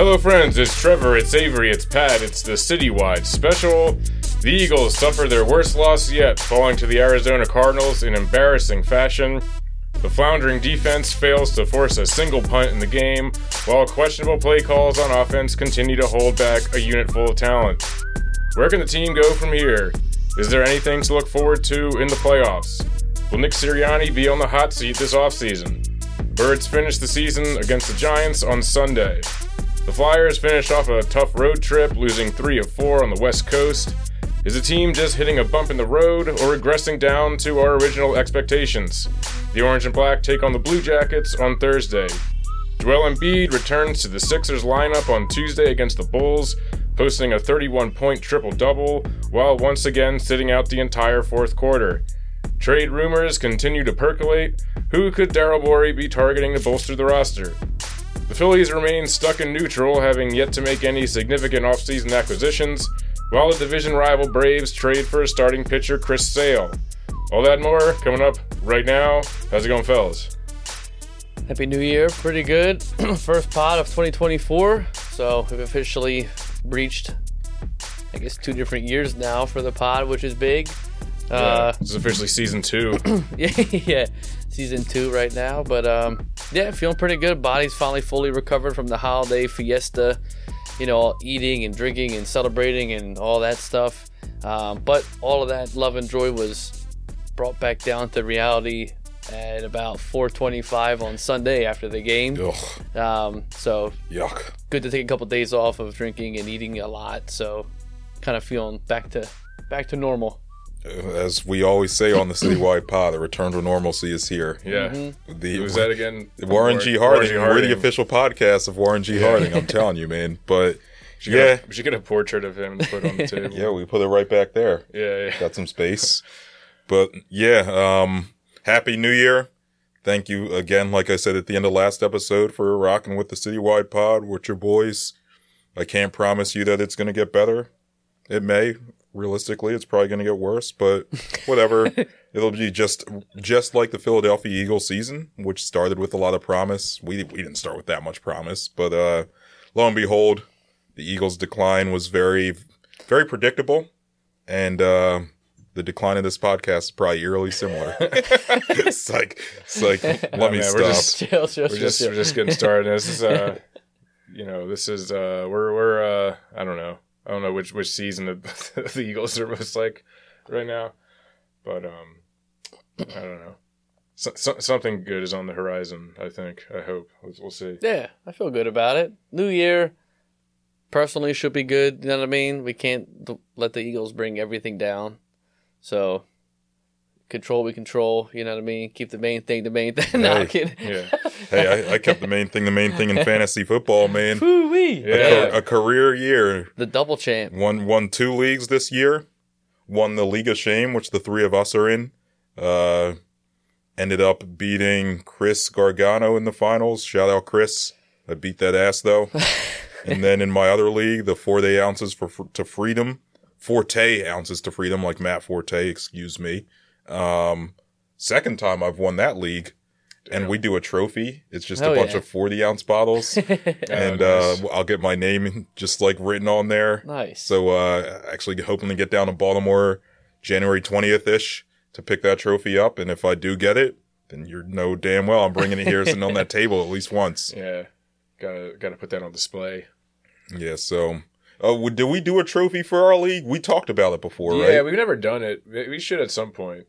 Hello, friends. It's Trevor. It's Avery. It's Pat. It's the citywide special. The Eagles suffer their worst loss yet, falling to the Arizona Cardinals in embarrassing fashion. The floundering defense fails to force a single punt in the game, while questionable play calls on offense continue to hold back a unit full of talent. Where can the team go from here? Is there anything to look forward to in the playoffs? Will Nick Sirianni be on the hot seat this offseason? Birds finish the season against the Giants on Sunday. The Flyers finish off a tough road trip, losing three of four on the West Coast. Is the team just hitting a bump in the road or regressing down to our original expectations? The Orange and Black take on the Blue Jackets on Thursday. Joel Embiid returns to the Sixers lineup on Tuesday against the Bulls, posting a 31 point triple double, while once again sitting out the entire fourth quarter. Trade rumors continue to percolate. Who could Daryl Morey be targeting to bolster the roster? The Phillies remain stuck in neutral, having yet to make any significant offseason acquisitions, while the division rival Braves trade for a starting pitcher Chris Sale. All that and more coming up right now. How's it going, fellas? Happy New Year. Pretty good. First pod of 2024. So we've officially reached, I guess, two different years now for the pod, which is big. Uh, this is officially season two. yeah, yeah, season two right now. But um, yeah, feeling pretty good. Body's finally fully recovered from the holiday fiesta. You know, eating and drinking and celebrating and all that stuff. Um, but all of that love and joy was brought back down to reality at about 4:25 on Sunday after the game. Um, so Yuck. good to take a couple days off of drinking and eating a lot. So kind of feeling back to back to normal. As we always say on the Citywide Pod, the return to normalcy is here. Yeah. The Who's that again? Warren G. Harding. We're the official podcast of Warren G. Harding. I'm telling you, man. But Should yeah, Get a, we should get a portrait of him and put on the table. yeah, we put it right back there. yeah, yeah. Got some space. But yeah, um, happy New Year. Thank you again, like I said at the end of last episode, for rocking with the Citywide Pod with your boys. I can't promise you that it's going to get better. It may. Realistically, it's probably going to get worse, but whatever. It'll be just just like the Philadelphia Eagles season, which started with a lot of promise. We we didn't start with that much promise, but uh, lo and behold, the Eagles' decline was very very predictable, and uh, the decline of this podcast is probably eerily similar. it's like it's like let Oh, me man, stop. we're just- Chill, chill, we're chill, just we're just getting started. This is uh, you know, this is uh, we're we're uh, I don't know, I don't know which which season of the Eagles are most like right now, but um, I don't know. So, so, something good is on the horizon. I think. I hope. We'll, we'll see. Yeah, I feel good about it. New year, personally, should be good. You know what I mean? We can't th- let the Eagles bring everything down. So, control we control. You know what I mean? Keep the main thing the main thing. no, kidding. Yeah. hey, I, I kept the main thing the main thing in fantasy football, man. Woo-wee. Yeah. A, a career year. The double champ. Won won two leagues this year. Won the League of Shame, which the three of us are in. Uh, ended up beating Chris Gargano in the finals. Shout out Chris. I beat that ass though. and then in my other league, the four day ounces for, for to freedom, Forte ounces to freedom, like Matt Forte. Excuse me. Um, second time I've won that league. And we do a trophy. It's just Hell a bunch yeah. of 40 ounce bottles. and nice. uh, I'll get my name just like written on there. Nice. So uh actually hoping to get down to Baltimore January 20th ish to pick that trophy up and if I do get it then you know damn well I'm bringing it here sitting on that table at least once. Yeah. Gotta gotta put that on display. Yeah, so uh did we do a trophy for our league? We talked about it before, yeah, right? Yeah, we've never done it. We should at some point.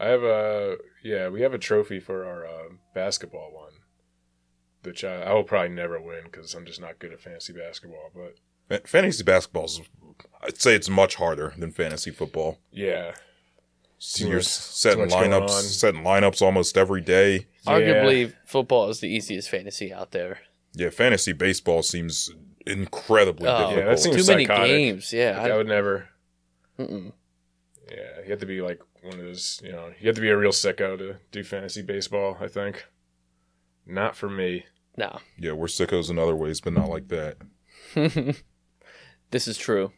I have a yeah, we have a trophy for our uh, basketball one, which I, I will probably never win because I'm just not good at fantasy basketball. But fantasy basketball is, I'd say it's much harder than fantasy football. yeah, You're much- setting too much going lineups, setting lineups almost every day. Arguably, football is the easiest fantasy out there. Yeah, fantasy baseball seems incredibly Oh. difficult. Yeah, that seems- Too many games. Yeah. I, I, would never. mm-mm. Yeah, you have to be like one of those. You know, you have to be a real sicko to do fantasy baseball. I think. Not for me. No. yeah, we're sickos in other ways, but not like that. this is true.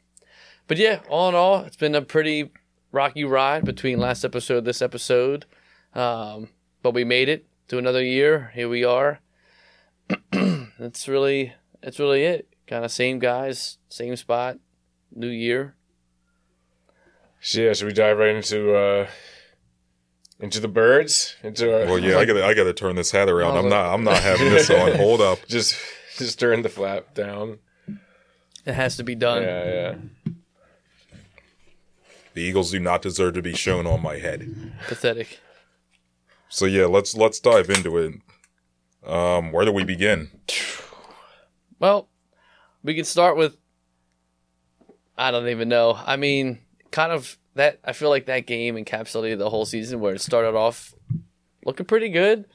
But yeah, all in all, it's been a pretty rocky ride between last episode and this episode. Um, but we made it to another year. Here we are. it's really that's really it. Kind of same guys, same spot, new year. So, yeah, should we dive right into uh into the birds? Into our, Well, yeah, I gotta, I gotta turn this hat around. I'm not, I'm not having this on. Hold up. just just turn the flap down. It has to be done. Yeah, yeah. The Eagles do not deserve to be shown on my head. Pathetic. So yeah, let's let's dive into it. Um, where do we begin? Well, we can start with. I don't even know. I mean, kind of that. I feel like that game encapsulated the whole season where it started off looking pretty good.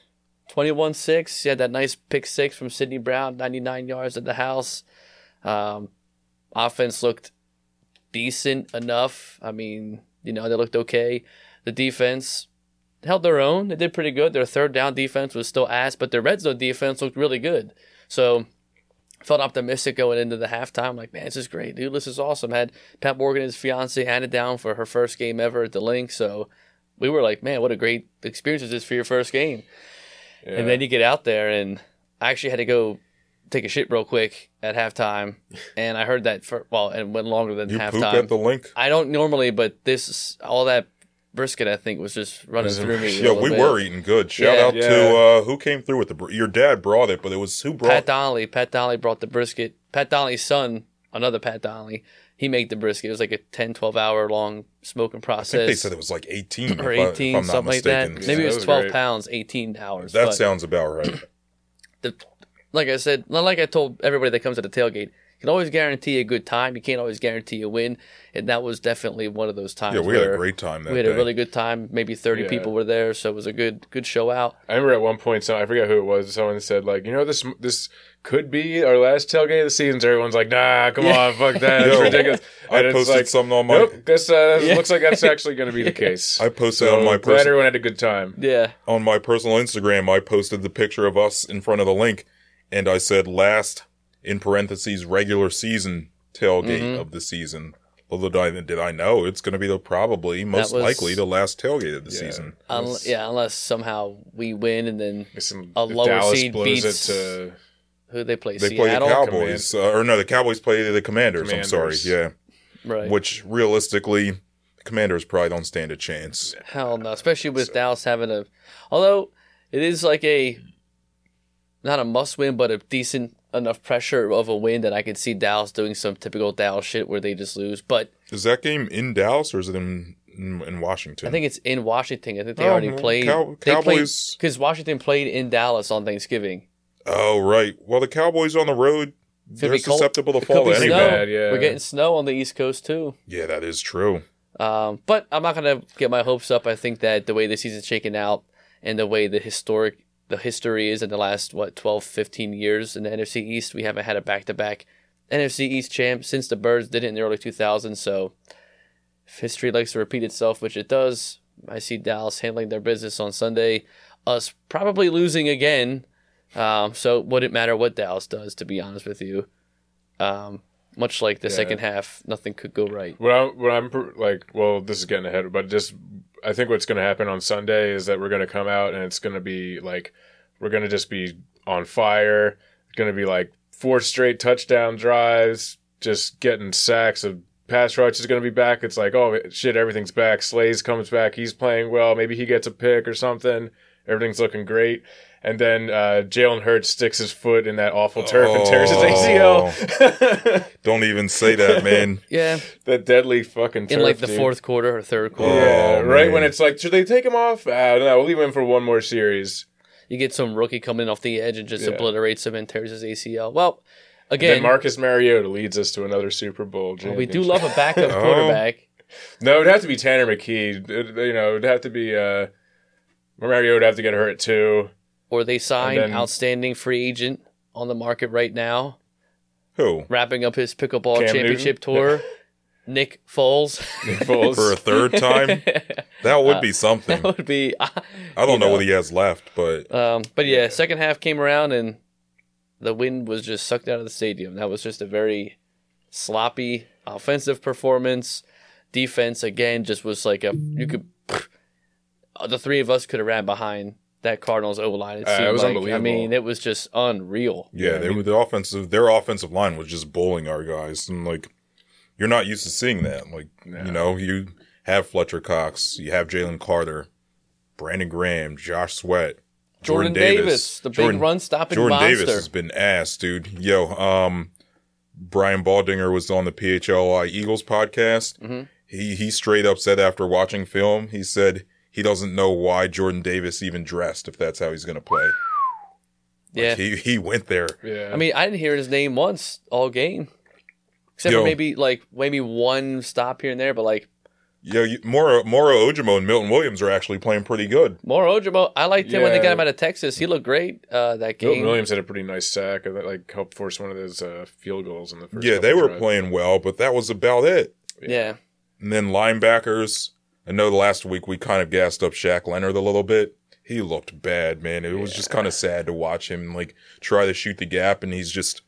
21 6. You had that nice pick six from Sydney Brown, 99 yards at the house. Um, offense looked decent enough. I mean, you know, they looked okay. The defense held their own. They did pretty good. Their third down defense was still ass, but their red zone defense looked really good. So felt optimistic going into the halftime. Like, man, this is great, dude. This is awesome. Had Pat Morgan, his fiance, handed down for her first game ever at the Linc. So we were like, man, what a great experience is this for your first game. yeah. And then you get out there, and I actually had to go take a shit real quick at halftime. And I heard that for, well, and went longer than You halftime. at the Linc. I don't normally, but this, all that brisket, I think, was just running Was through me. Yeah, we bit. were eating good. Shout Yeah. out Yeah. to uh, who came through with the. br- Your dad brought it, but it was who brought. Pat Donnelly. Pat Donnelly brought the brisket. Pat Donnelly's son, another Pat Donnelly, he made the brisket. It was like a 10, 12 hour long smoking I process. think they said it was like 18 or if, I, 18, if I'm not something like that. mistaken. Maybe Yeah, it was was 12 great. pounds, 18 hours. That but sounds about right. the, like I said, like I told everybody that comes to the tailgate, you can always guarantee a good time. You can't always guarantee a win. And that was definitely one of those times. Yeah, we had a great time that We had day. a really good time. Maybe 30 Yeah. people were there, so it was a good good show out. I remember at one point, so I forget who it was. Someone said like, you know, this this could be our last tailgate of the season. So everyone's like, nah, come Yeah. on, fuck that, that's Yo, ridiculous. I And it's posted like, something on my. Nope, this uh, Yeah. looks like that's actually going to be the case. I posted so on my glad person, everyone had a good time. Yeah. on my personal Instagram. I posted the picture of us in front of the Linc, and I said last in parentheses regular season tailgate Mhm. of the season. Little did I, did I know it's going to be the probably most was- likely the last tailgate of the Yeah. season. Un- Yes. yeah, unless somehow we win and then Listen, A lower Dallas seed blows beats- it to who they play? They play the Cowboys, uh, or no, the Cowboys play the Commanders. I'm sorry, yeah. Right. Which realistically, the Commanders probably don't stand a chance. Hell no, especially with Dallas having a. Although it is like a, not a must win, but a decent enough pressure of a win that I could see Dallas doing some typical Dallas shit where they just lose. But Is that game in Dallas or is it in in, in Washington? I think it's in Washington. I think they Oh, already played. Cow- Cowboys- because Washington played in Dallas on Thanksgiving. Oh right. Well, the Cowboys on the road, gonna they're be cold. susceptible to fall be anyway. bad, yeah. We're getting snow on the East Coast too. Yeah, that is true. Um, but I'm not gonna get my hopes up. I think that the way the season's shaken out and the way the historic the history is in the last what 12, 15 years in the NFC East, we haven't had a back to back NFC East champ since the Birds did it in the early 2000s. So if history likes to repeat itself, which it does, I see Dallas handling their business on Sunday. Us probably losing again. Um, so it wouldn't matter what Dallas does, to be honest with you. Um, much like the Yeah. second half, nothing could go right. What I'm, what I'm like, well, this is getting ahead, but just I think what's going to happen on Sunday is that we're going to come out and it's going to be like we're going to just be on fire. It's going to be like four straight touchdown drives, just getting sacks. Of pass rush is going to be back. It's like oh shit, everything's back. Slays comes back. He's playing well. Maybe he gets a pick or something. Everything's looking great. And then uh, Jalen Hurts sticks his foot in that awful turf and tears his Oh. ACL. Don't even say that, man. Yeah, that deadly fucking turf, in like the dude. fourth quarter or third quarter. Yeah, Oh, right man. when it's like, should they take him off? I don't know. we'll leave him for one more series. You get some rookie coming off the edge and just Yeah. obliterates him and tears his ACL. Well, Then again, Marcus Mariota leads us to another Super Bowl. we do love a backup Oh. quarterback. No, it'd have to be Tanner McKee. It- you know, it'd have to be uh, Mariota. would have to get hurt too. Or they sign then- outstanding free agent on the market right now, Who? wrapping up his pickleball Cam championship Newton? tour. Nick Foles. Nick Foles. For a third time? That would be something. that would be. I don't know know. what he has left, but Um, but yeah, second half came around and the wind was just sucked out of the stadium. That was just a very sloppy offensive performance. Defense again just was like a you could the three of us could have ran behind that Cardinals O line. It Uh, it was like. I mean, it was just unreal. Yeah, Yeah, I they mean- were the offensive. Their offensive line was just bullying our guys, and like you're not used to seeing that. Like No. you know, you have Fletcher Cox, you have Jalen Carter, Brandon Graham, Josh Sweat, Jordan, Davis, the Jordan- big run stopping Jordan monster. Davis has been ass, dude. Yo, um, Brian Baldinger was on the PHLY Eagles podcast. Mhm. He he straight up said after watching film, he said he doesn't know why Jordan Davis even dressed if that's how he's gonna play. yeah. He he went there. Yeah. I mean, I didn't hear his name once all game, except Yo. for maybe like maybe one stop here and there. But like Yo, you, Moro Moro Ojomo and Milton Williams are actually playing pretty good. Moro Ojomo, I liked him when they got him out of Texas. He looked great uh, that Milton game. Williams had a pretty nice sack that like helped force one of those uh, field goals in the first. yeah, they were drives. playing well, but that was about it. Yeah, And then linebackers. I know the last week we kind of gassed up Shaq Leonard a little bit. He looked bad, man. It was just kind of sad to watch him like try to shoot the gap, and he's just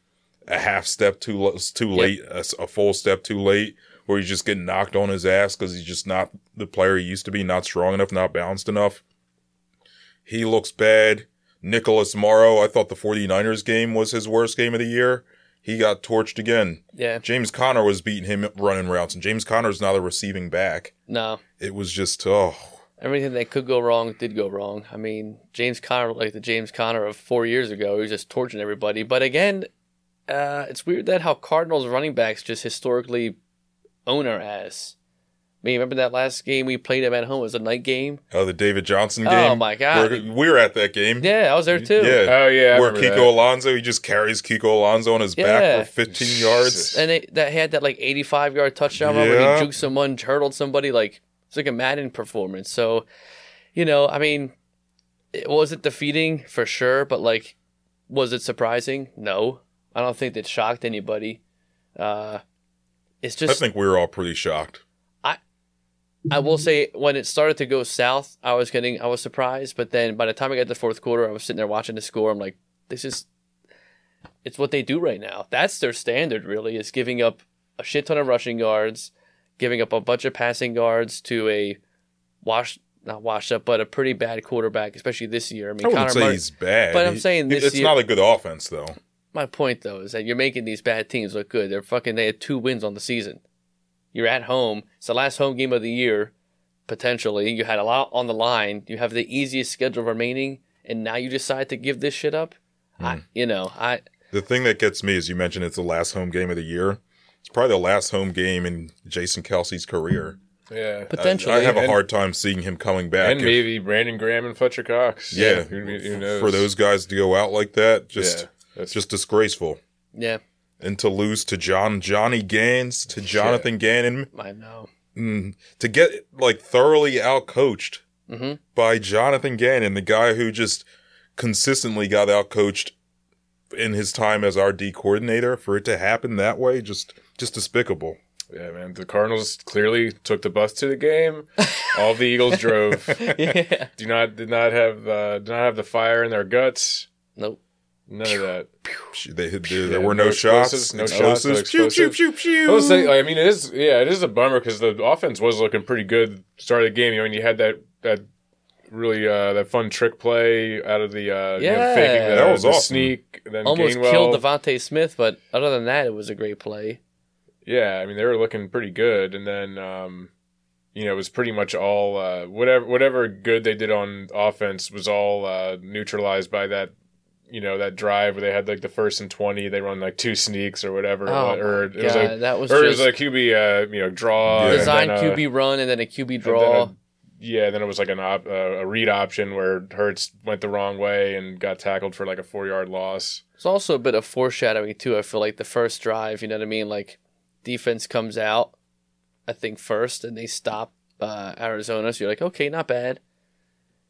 a half step too too late, a full step too late, where he's just getting knocked on his ass because he's just not the player he used to be, not strong enough, not balanced enough. He looks bad. Nicholas Morrow, I thought the 49ers game was his worst game of the year. He got torched again. yeah. James Conner was beating him running routes, and James Conner's not a receiving back. No, It was just oh everything that could go wrong did go wrong. I mean, James Conner, like the James Conner of four years ago, he was just torching everybody. But again, uh, it's weird that how Cardinals running backs just historically own our ass. I mean, remember that last game we played him at home? It was a night game. oh the David Johnson game. Oh, my God. We're, we were at that game. Yeah, I was there too. Yeah. Oh yeah, I Where remember Kiko that. Alonso, he just carries Kiko Alonso on his Yeah. back for 15 yards. And they, that had that like 85 yard touchdown run where Yeah. he juked someone, hurdled somebody. Like it's like a Madden performance. So, you know, I mean, it, was it defeating for sure? But like, was it surprising? No, I don't think that shocked anybody. Uh, it's just I just think we were all pretty shocked. I will say when it started to go south, I was getting I was surprised, but then by the time I got to the fourth quarter, I was sitting there watching the score. I'm like, this is it's what they do right now. That's their standard, really, is giving up a shit ton of rushing yards, giving up a bunch of passing yards to a wash not washed up, but a pretty bad quarterback, especially this year. I mean, I wouldn't Connor say Mar- he's bad. But I'm saying this it's year- not a good offense though. my point though is that you're making these bad teams look good. They're fucking they had two wins on the season. You're at home. It's the last home game of the year, potentially. You had a lot on the line. You have the easiest schedule remaining, and now you decide to give this shit up. Hmm. I, you know, I The thing that gets me is you mentioned it's the last home game of the year. It's probably the last home game in Jason Kelce's career. Yeah, I- potentially. I, have a And- hard time seeing him coming back. and if- maybe Brandon Graham and Fletcher Cox. yeah, who, who knows? for those guys to go out like that, just yeah, that's just disgraceful. yeah, And to lose to John Johnny Gans to Jonathan Gannon I know. mm, to get like thoroughly out coached hmm by Jonathan Gannon, the guy who just consistently got out coached in his time as our D coordinator. For it to happen that way, just just despicable. yeah, man. The Cardinals clearly took the bus to the game. All the Eagles drove. yeah. Do not did not have uh, did not have the fire in their guts. Nope. None of that. They, there, there Yeah, were no, no shots, no shots, no Pew, pew, pew, pew. I was saying, I mean, it is. Yeah, it is a bummer because the offense was looking pretty good start of the game. You know, and you had that that really uh, that fun trick play out of the uh, you know, faking the, That was the awesome. sneak. Then Almost Gainwell, killed Devontae Smith, but other than that, it was a great play. Yeah, I mean they were looking pretty good, and then um, you know it was pretty much all uh, whatever whatever good they did on offense was all uh, neutralized by that. You know that drive where they had like the first and twenty, they run like two sneaks or whatever, Oh, or it was God, like that was or it was a QB, uh, you know, draw, design then, uh, QB run and then a QB draw. then a- yeah, then it was like an op, uh, a read option where Hurts went the wrong way and got tackled for like a four yard loss. It's also a bit of foreshadowing too. I feel like the first drive, you know what I mean? Like defense comes out, I think first, and they stop uh, Arizona. So you're like, okay, not bad.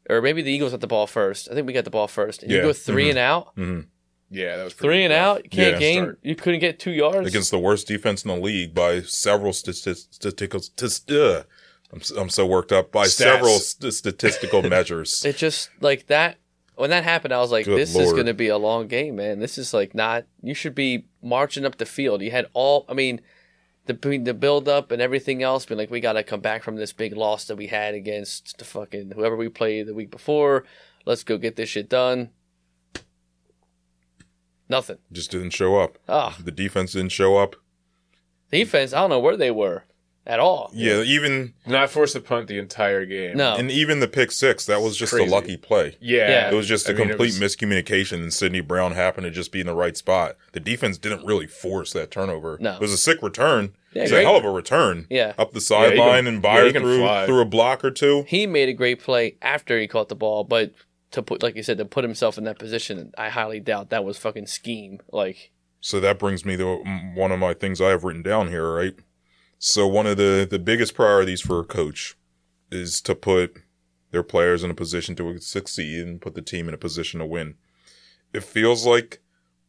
Or maybe the Eagles got the ball first. I think we got the ball first. And you Yeah. go 3 and out, Mhm. Yeah, that was pretty three and rough. out. You can't Yeah. gain. Start. You couldn't get two yards. against the worst defense in the league by several stati- statistical. St- I'm s- I'm so worked up by Stats. several st- statistical measures. it just like that. When that happened, I was like, Good "This is Lord. going to be a long game, man. This is like not. You should be marching up the field. You had all. I mean, the the build up and everything else. Being like, we got to come back from this big loss that we had against the fucking whoever we played the week before. let's go get this shit done. Nothing. Just didn't show up. Ah, The defense didn't show up. defense. I don't know where they were at all. Yeah, even Not forced to punt the entire game. No. and even the pick six, that was just Crazy. a lucky play. Yeah. Yeah. It was just a I mean, complete was- miscommunication, and Sydney Brown happened to just be in the right spot. The defense didn't really force that turnover. No. It was a sick return. Yeah, it was great. a hell of a return. Yeah. Up the sideline, can- and yeah, Byer he can threw, fly. threw a block or two. He made a great play after he caught the ball, but to put, like you said, to put himself in that position, I highly doubt that was fucking scheme. Like, So that brings me to one of my things I have written down here, right? So one of the, the biggest priorities for a coach is to put their players in a position to succeed and put the team in a position to win. It feels like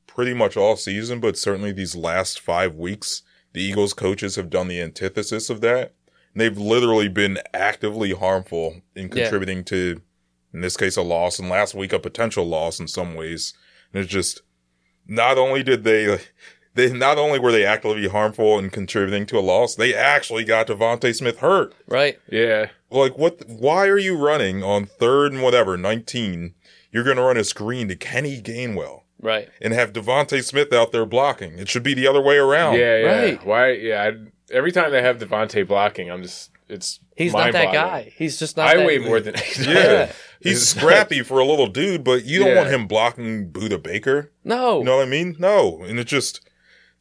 pretty much all season, but certainly these last five weeks, the Eagles coaches have done the antithesis of that. And they've literally been actively harmful in Yeah. contributing to, in this case, a loss, and last week a potential loss in some ways. And it's just, not only did they, they not only were they actively harmful and contributing to a loss, they actually got Devontae Smith hurt. right? Yeah. Like, what? Why are you running on third and whatever, 19? You're going to run a screen to Kenny Gainwell Right. and have Devontae Smith out there blocking. It should be the other way around. Yeah, yeah. Right. Why? Yeah. I, every time they have Devontae blocking, I'm just it's He's not that guy. He's just not I that weigh more than Yeah. He's scrappy for a little dude, but you don't Yeah. want him blocking Budda Baker. No. You know what I mean? No. And it just,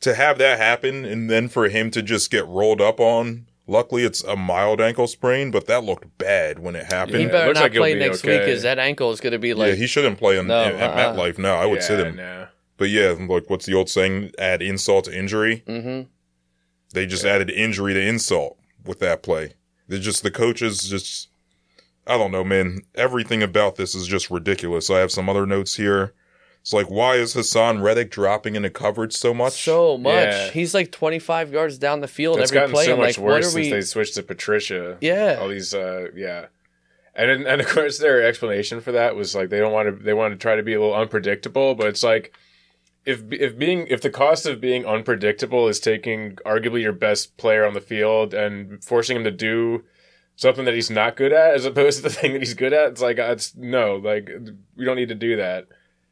to have that happen and then for him to just get rolled up on, luckily it's a mild ankle sprain, but that looked bad when it he happened. Yeah, better looks not like he'll play be next okay. week because that ankle is going to be like, yeah, he shouldn't play in, No, at, at uh-uh. MetLife now. I would yeah, sit him. No. But yeah, like what's the old saying? Add insult to injury. hmm They just added injury to insult with that play. They're just the coaches just I don't know, man. Everything about this is just ridiculous. I have some other notes here. It's like why is Haason Reddick dropping into coverage so much? so much. Yeah. He's like 25 yards down the field It's every play. so I'm much like, worse since we? they switched to Patricia. Yeah. All these, uh, yeah. And then- and of course their explanation for that was like they don't want to they want to try to be a little unpredictable, but it's like if if being if the cost of being unpredictable is taking arguably your best player on the field and forcing him to do something that he's not good at as opposed to the thing that he's good at, it's like it's no, like we don't need to do that.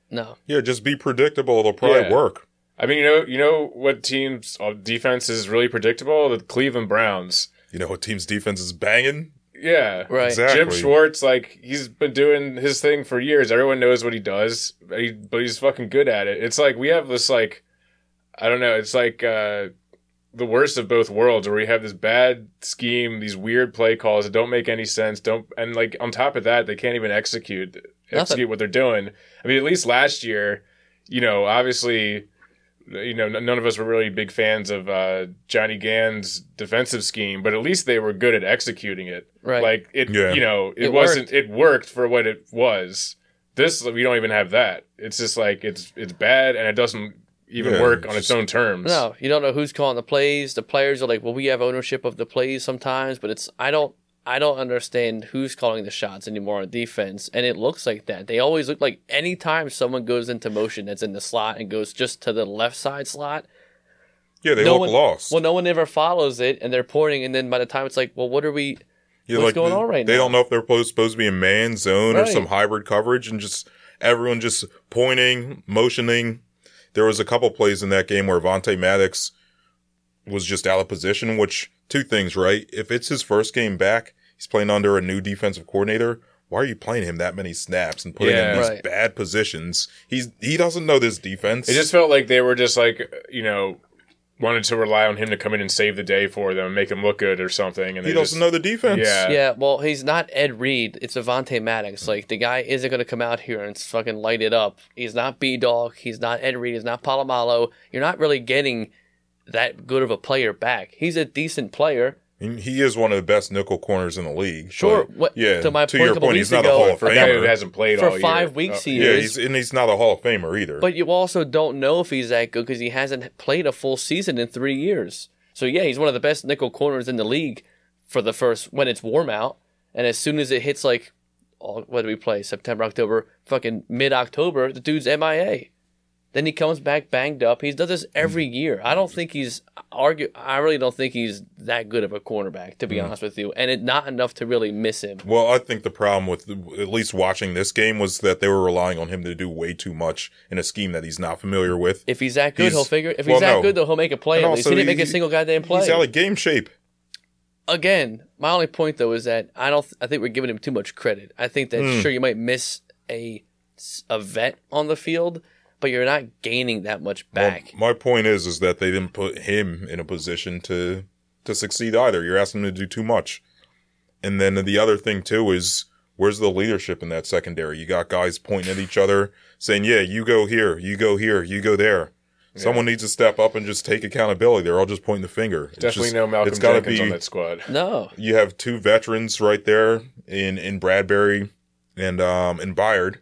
No. Yeah, just be predictable. It'll probably Yeah. work. I mean, you know, you know what teams' uh, defense is really predictable? The Cleveland Browns. You know what team's defense is banging? Yeah, Right. Exactly. Jim Schwartz, like he's been doing his thing for years. Everyone knows what he does, but, he, but he's fucking good at it. It's like we have this like, I don't know. It's like uh, the worst of both worlds, where we have this bad scheme, these weird play calls that don't make any sense. Don't and like on top of that, they can't even execute execute what they're doing. I mean, at least last year, you know, obviously. You know, none of us were really big fans of uh, Johnny Gann's defensive scheme, but at least they were good at executing it. Right. Like it, Yeah. you know, it, It wasn't. It worked for what it was. This we don't even have that. It's just like it's it's bad and it doesn't even Yeah, work on it's its own terms. No, you don't know who's calling the plays. The players are like, well, we have ownership of the plays sometimes, but it's I don't I don't understand who's calling the shots anymore on defense, and it looks like that. They always look like anytime someone goes into motion that's in the slot and goes just to the left side slot. Yeah, they no look one, lost. Well, no one ever follows it, and they're pointing, and then by the time it's like, well, what are we? Yeah, what's going they, on right they now? They don't know if they're supposed, supposed to be in man zone or some hybrid coverage, and just everyone just pointing, motioning. There was a couple plays in that game where Vontae Maddox was just out of position. Which two things, right? If it's his first game back, he's playing under a new defensive coordinator. Why are you playing him that many snaps and putting him in these Right. bad positions? He's he doesn't know this defense. It just felt like they were just like you know wanted to rely on him to come in and save the day for them, make him look good or something. And he doesn't just, know the defense. Yeah. Yeah, well, he's not Ed Reed. It's Avonte Maddox. Like the guy isn't going to come out here and fucking light it up. He's not B Dog. He's not Ed Reed. He's not Polamalu. You're not really getting that good of a player back. He's a decent player. And he is one of the best nickel corners in the league. Sure, what- yeah. to my point your point, he's not ago, a Hall of Famer. a guy who hasn't played For all five year. weeks Oh, he Yeah, is. he's and he's not a Hall of Famer either. But you also don't know if he's that good because he hasn't played a full season in three years. So yeah, he's one of the best nickel corners in the league for the first when it's warm out, and as soon as it hits like, all, what do we play? September, October, fucking mid October, the dude's MIA. Then he comes back banged up. He does this every year. I don't think he's argue. I really don't think he's that good of a cornerback, to be honest with you, and it not enough to really miss him. Well, I think the problem with at least watching this game was that they were relying on him to do way too much in a scheme that he's not familiar with. If he's that good, He's- he'll figure. If he's well, that no. good, though, he'll make a play. And At least he didn't make a single goddamn play. He's out of game shape. again, my only point though is that I don't. I think we're giving him too much credit. I think that Hmm. sure you might miss a a vet on the field, but you're not gaining that much back. Well, my point is, is that they didn't put him in a position to to succeed either. You're asking him to do too much. And then the other thing too is, where's the leadership in that secondary? You got guys pointing at each other, saying, "Yeah, you go here, you go here, you go there." Someone needs to step up and just take accountability. They're all just pointing the finger. It's Definitely just- no Malcolm it's gotta Jenkins be- on that squad. no, You have two veterans right there in in Bradberry and um in Byard.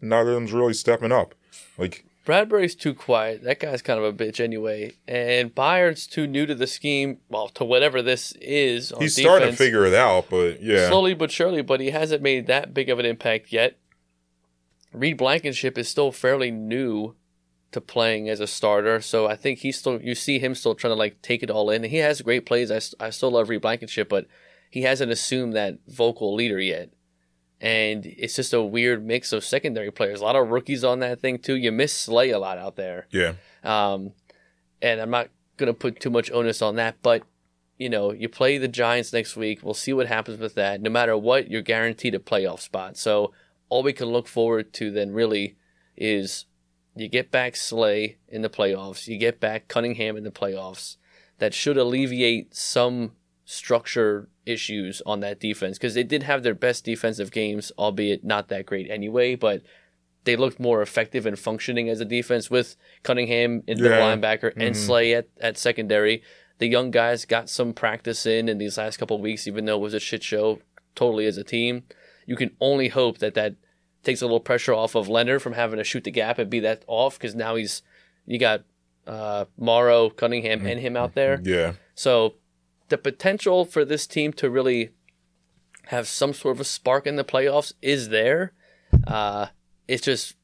Neither of them's really stepping up. Like Bradberry's too quiet. That guy's kind of a bitch anyway. And Byard's too new to the scheme. Well, to whatever this is. On he's starting to figure it out, but yeah. slowly but surely, but he hasn't made that big of an impact yet. Reed Blankenship is still fairly new to playing as a starter, so I think he's still you see him still trying to like take it all in. He has great plays. I, I still love Reed Blankenship, but he hasn't assumed that vocal leader yet. And it's just a weird mix of secondary players. A lot of rookies on that thing too. You miss Slay a lot out there. Yeah. Um, and I'm not going to put too much onus on that, but you know, you play the Giants next week. We'll see what happens with that. No matter what, you're guaranteed a playoff spot. So all we can look forward to then really is you get back Slay in the playoffs, you get back Cunningham in the playoffs. That should alleviate some structure issues on that defense because they did have their best defensive games, albeit not that great anyway, but they looked more effective and functioning as a defense with Cunningham in the Yeah. linebacker and Slay at, at secondary. The young guys got some practice in in these last couple of weeks, even though it was a shit show totally as a team. You can only hope that that takes a little pressure off of Leonard from having to shoot the gap and be that off because now he's you got uh, Morrow, Cunningham, and him out there. Yeah. So the potential for this team to really have some sort of a spark in the playoffs is there. Uh, it's just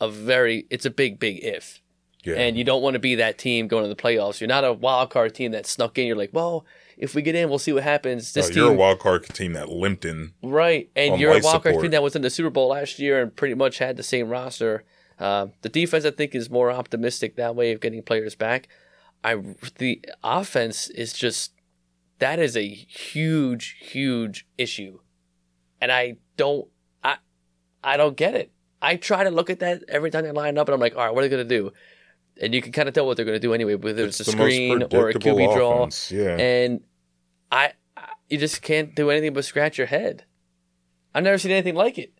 a very it's a big big if. Yeah. And you don't want to be that team going to the playoffs. You're not a wild card team that snuck in. You're like, well, if we get in, we'll see what happens. This team, you're a wild card team that limped in. right? And you're a wild card team that was in the Super Bowl last year and pretty much had the same roster. Uh, the defense, I think, is more optimistic that way of getting players back. I the offense is just that is a huge, huge issue, and I don't, I, I don't get it. I try to look at that every time they line up, and I'm like, all right, what are they gonna do? And you can kind of tell what they're gonna do anyway, whether it's, a the screen or a predictable QB draw, Yeah. and I, I, you just can't do anything but scratch your head. I've never seen anything like it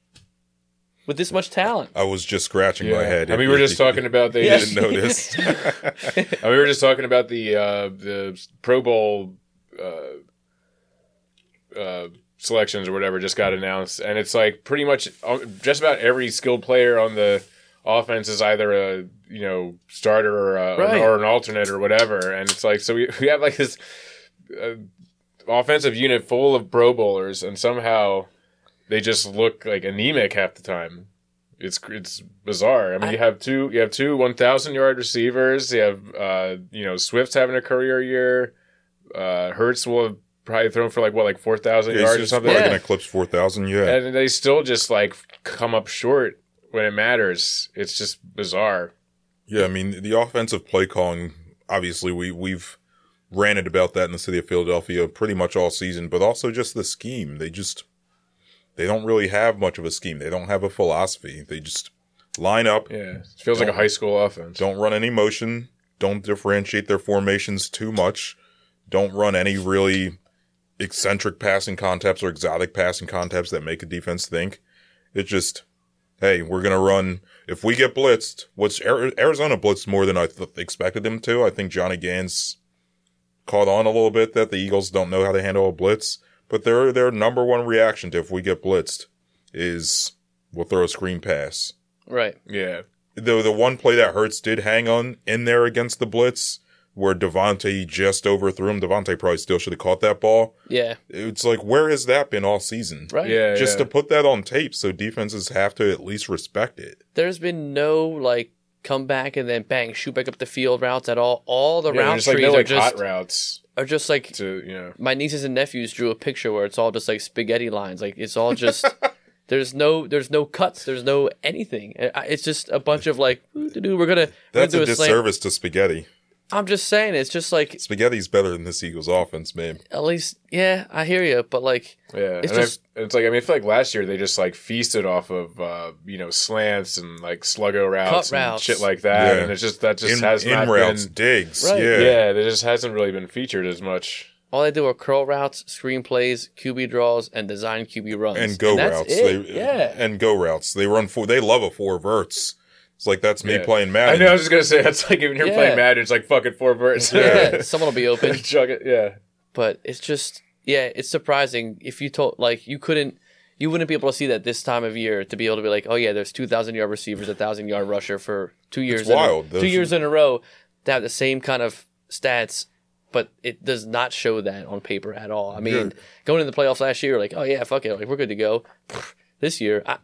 with this much talent. I was just scratching my head. I mean, we were if just talking about they Yeah. didn't notice. I mean, we were just talking about the uh, the Pro Bowl uh, uh, selections or whatever just got announced, and it's like pretty much uh, just about every skilled player on the offense is either a you know starter or, a, Right. or an alternate or whatever, and it's like so we we have like this uh, offensive unit full of Pro Bowlers, and somehow they just look like anemic half the time. It's it's bizarre. I mean, I- you have two you have two one thousand yard receivers. You have uh, you know Swift's having a career year. Uh, Hurts will have probably thrown for like what like four thousand Yeah, yards or something. probably Yeah. gonna eclipse four thousand. Yeah. And they still just like come up short when it matters. It's just bizarre. Yeah, I mean the offensive play calling. Obviously, we we've ranted about that in the city of Philadelphia pretty much all season, but also just the scheme. They just they don't really have much of a scheme. They don't have a philosophy. They just line up, Yeah, it feels like a high school offense. don't run any motion, don't differentiate their formations too much, don't run any really eccentric passing concepts or exotic passing concepts that make a defense think. It's just, hey, we're gonna run. If we get blitzed, which Arizona blitzed more than I th- expected them to. I think Johnny Gans caught on a little bit that the Eagles don't know how to handle a blitz. But their their number one reaction to if we get blitzed is we'll throw a screen pass Right. Yeah, the the one play that Hurts did hang on in there against the blitz, where Devontae just overthrew him. Devontae probably still should have caught that ball. Yeah. It's like where has that been all season? Right. yeah, Just yeah. to put that on tape, so defenses have to at least respect it. There's been no like come back and then bang shoot back up the field routes at all. All the Yeah, route there's like trees no are just hot routes are just like to you know. my nieces and nephews drew a picture where it's all just like spaghetti lines. Like it's all just there's no there's no cuts. There's no anything. It's just a bunch of like we're gonna we're That's gonna a do a slam. disservice to spaghetti. I'm just saying it's just like Spaghetti's better than this Eagles offense, man. at least yeah I hear you, but like Yeah, It's and I- just- it's like I mean, I feel like last year they just like feasted off of uh, you know slants and like sluggo routes and routes. shit like that, Yeah. and it's just that just In, has in not routes, been. digs. Right. Yeah. Yeah, that just hasn't really been featured as much. all they do are curl routes, screen plays, QB draws, and design QB runs And go that's routes. it. They, yeah, And go routes. They run four. They love a four verts. It's like that's me Yeah. playing Madden. I know. I was just gonna say that's like when you're Yeah. playing Madden, it's like fucking four verts. yeah. Someone will be open. Chug it. Yeah. but it's just yeah it's surprising if you told like you couldn't you wouldn't be able to see that this time of year to be able to be like oh yeah there's 2000 yard receivers a 1000 yard rusher for two years It's in a- wild. two years in a row to have the same kind of stats but it does not show that on paper at all i mean Yeah. going into the playoffs last year like oh yeah fuck it like we're good to go this year I,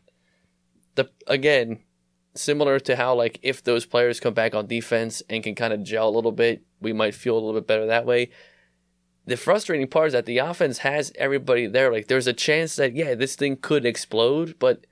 the again similar to how like if those players come back on defense and can kind of gel a little bit we might feel a little bit better that way the frustrating part is that the offense has everybody there. Like there's a chance that yeah, this thing could explode, but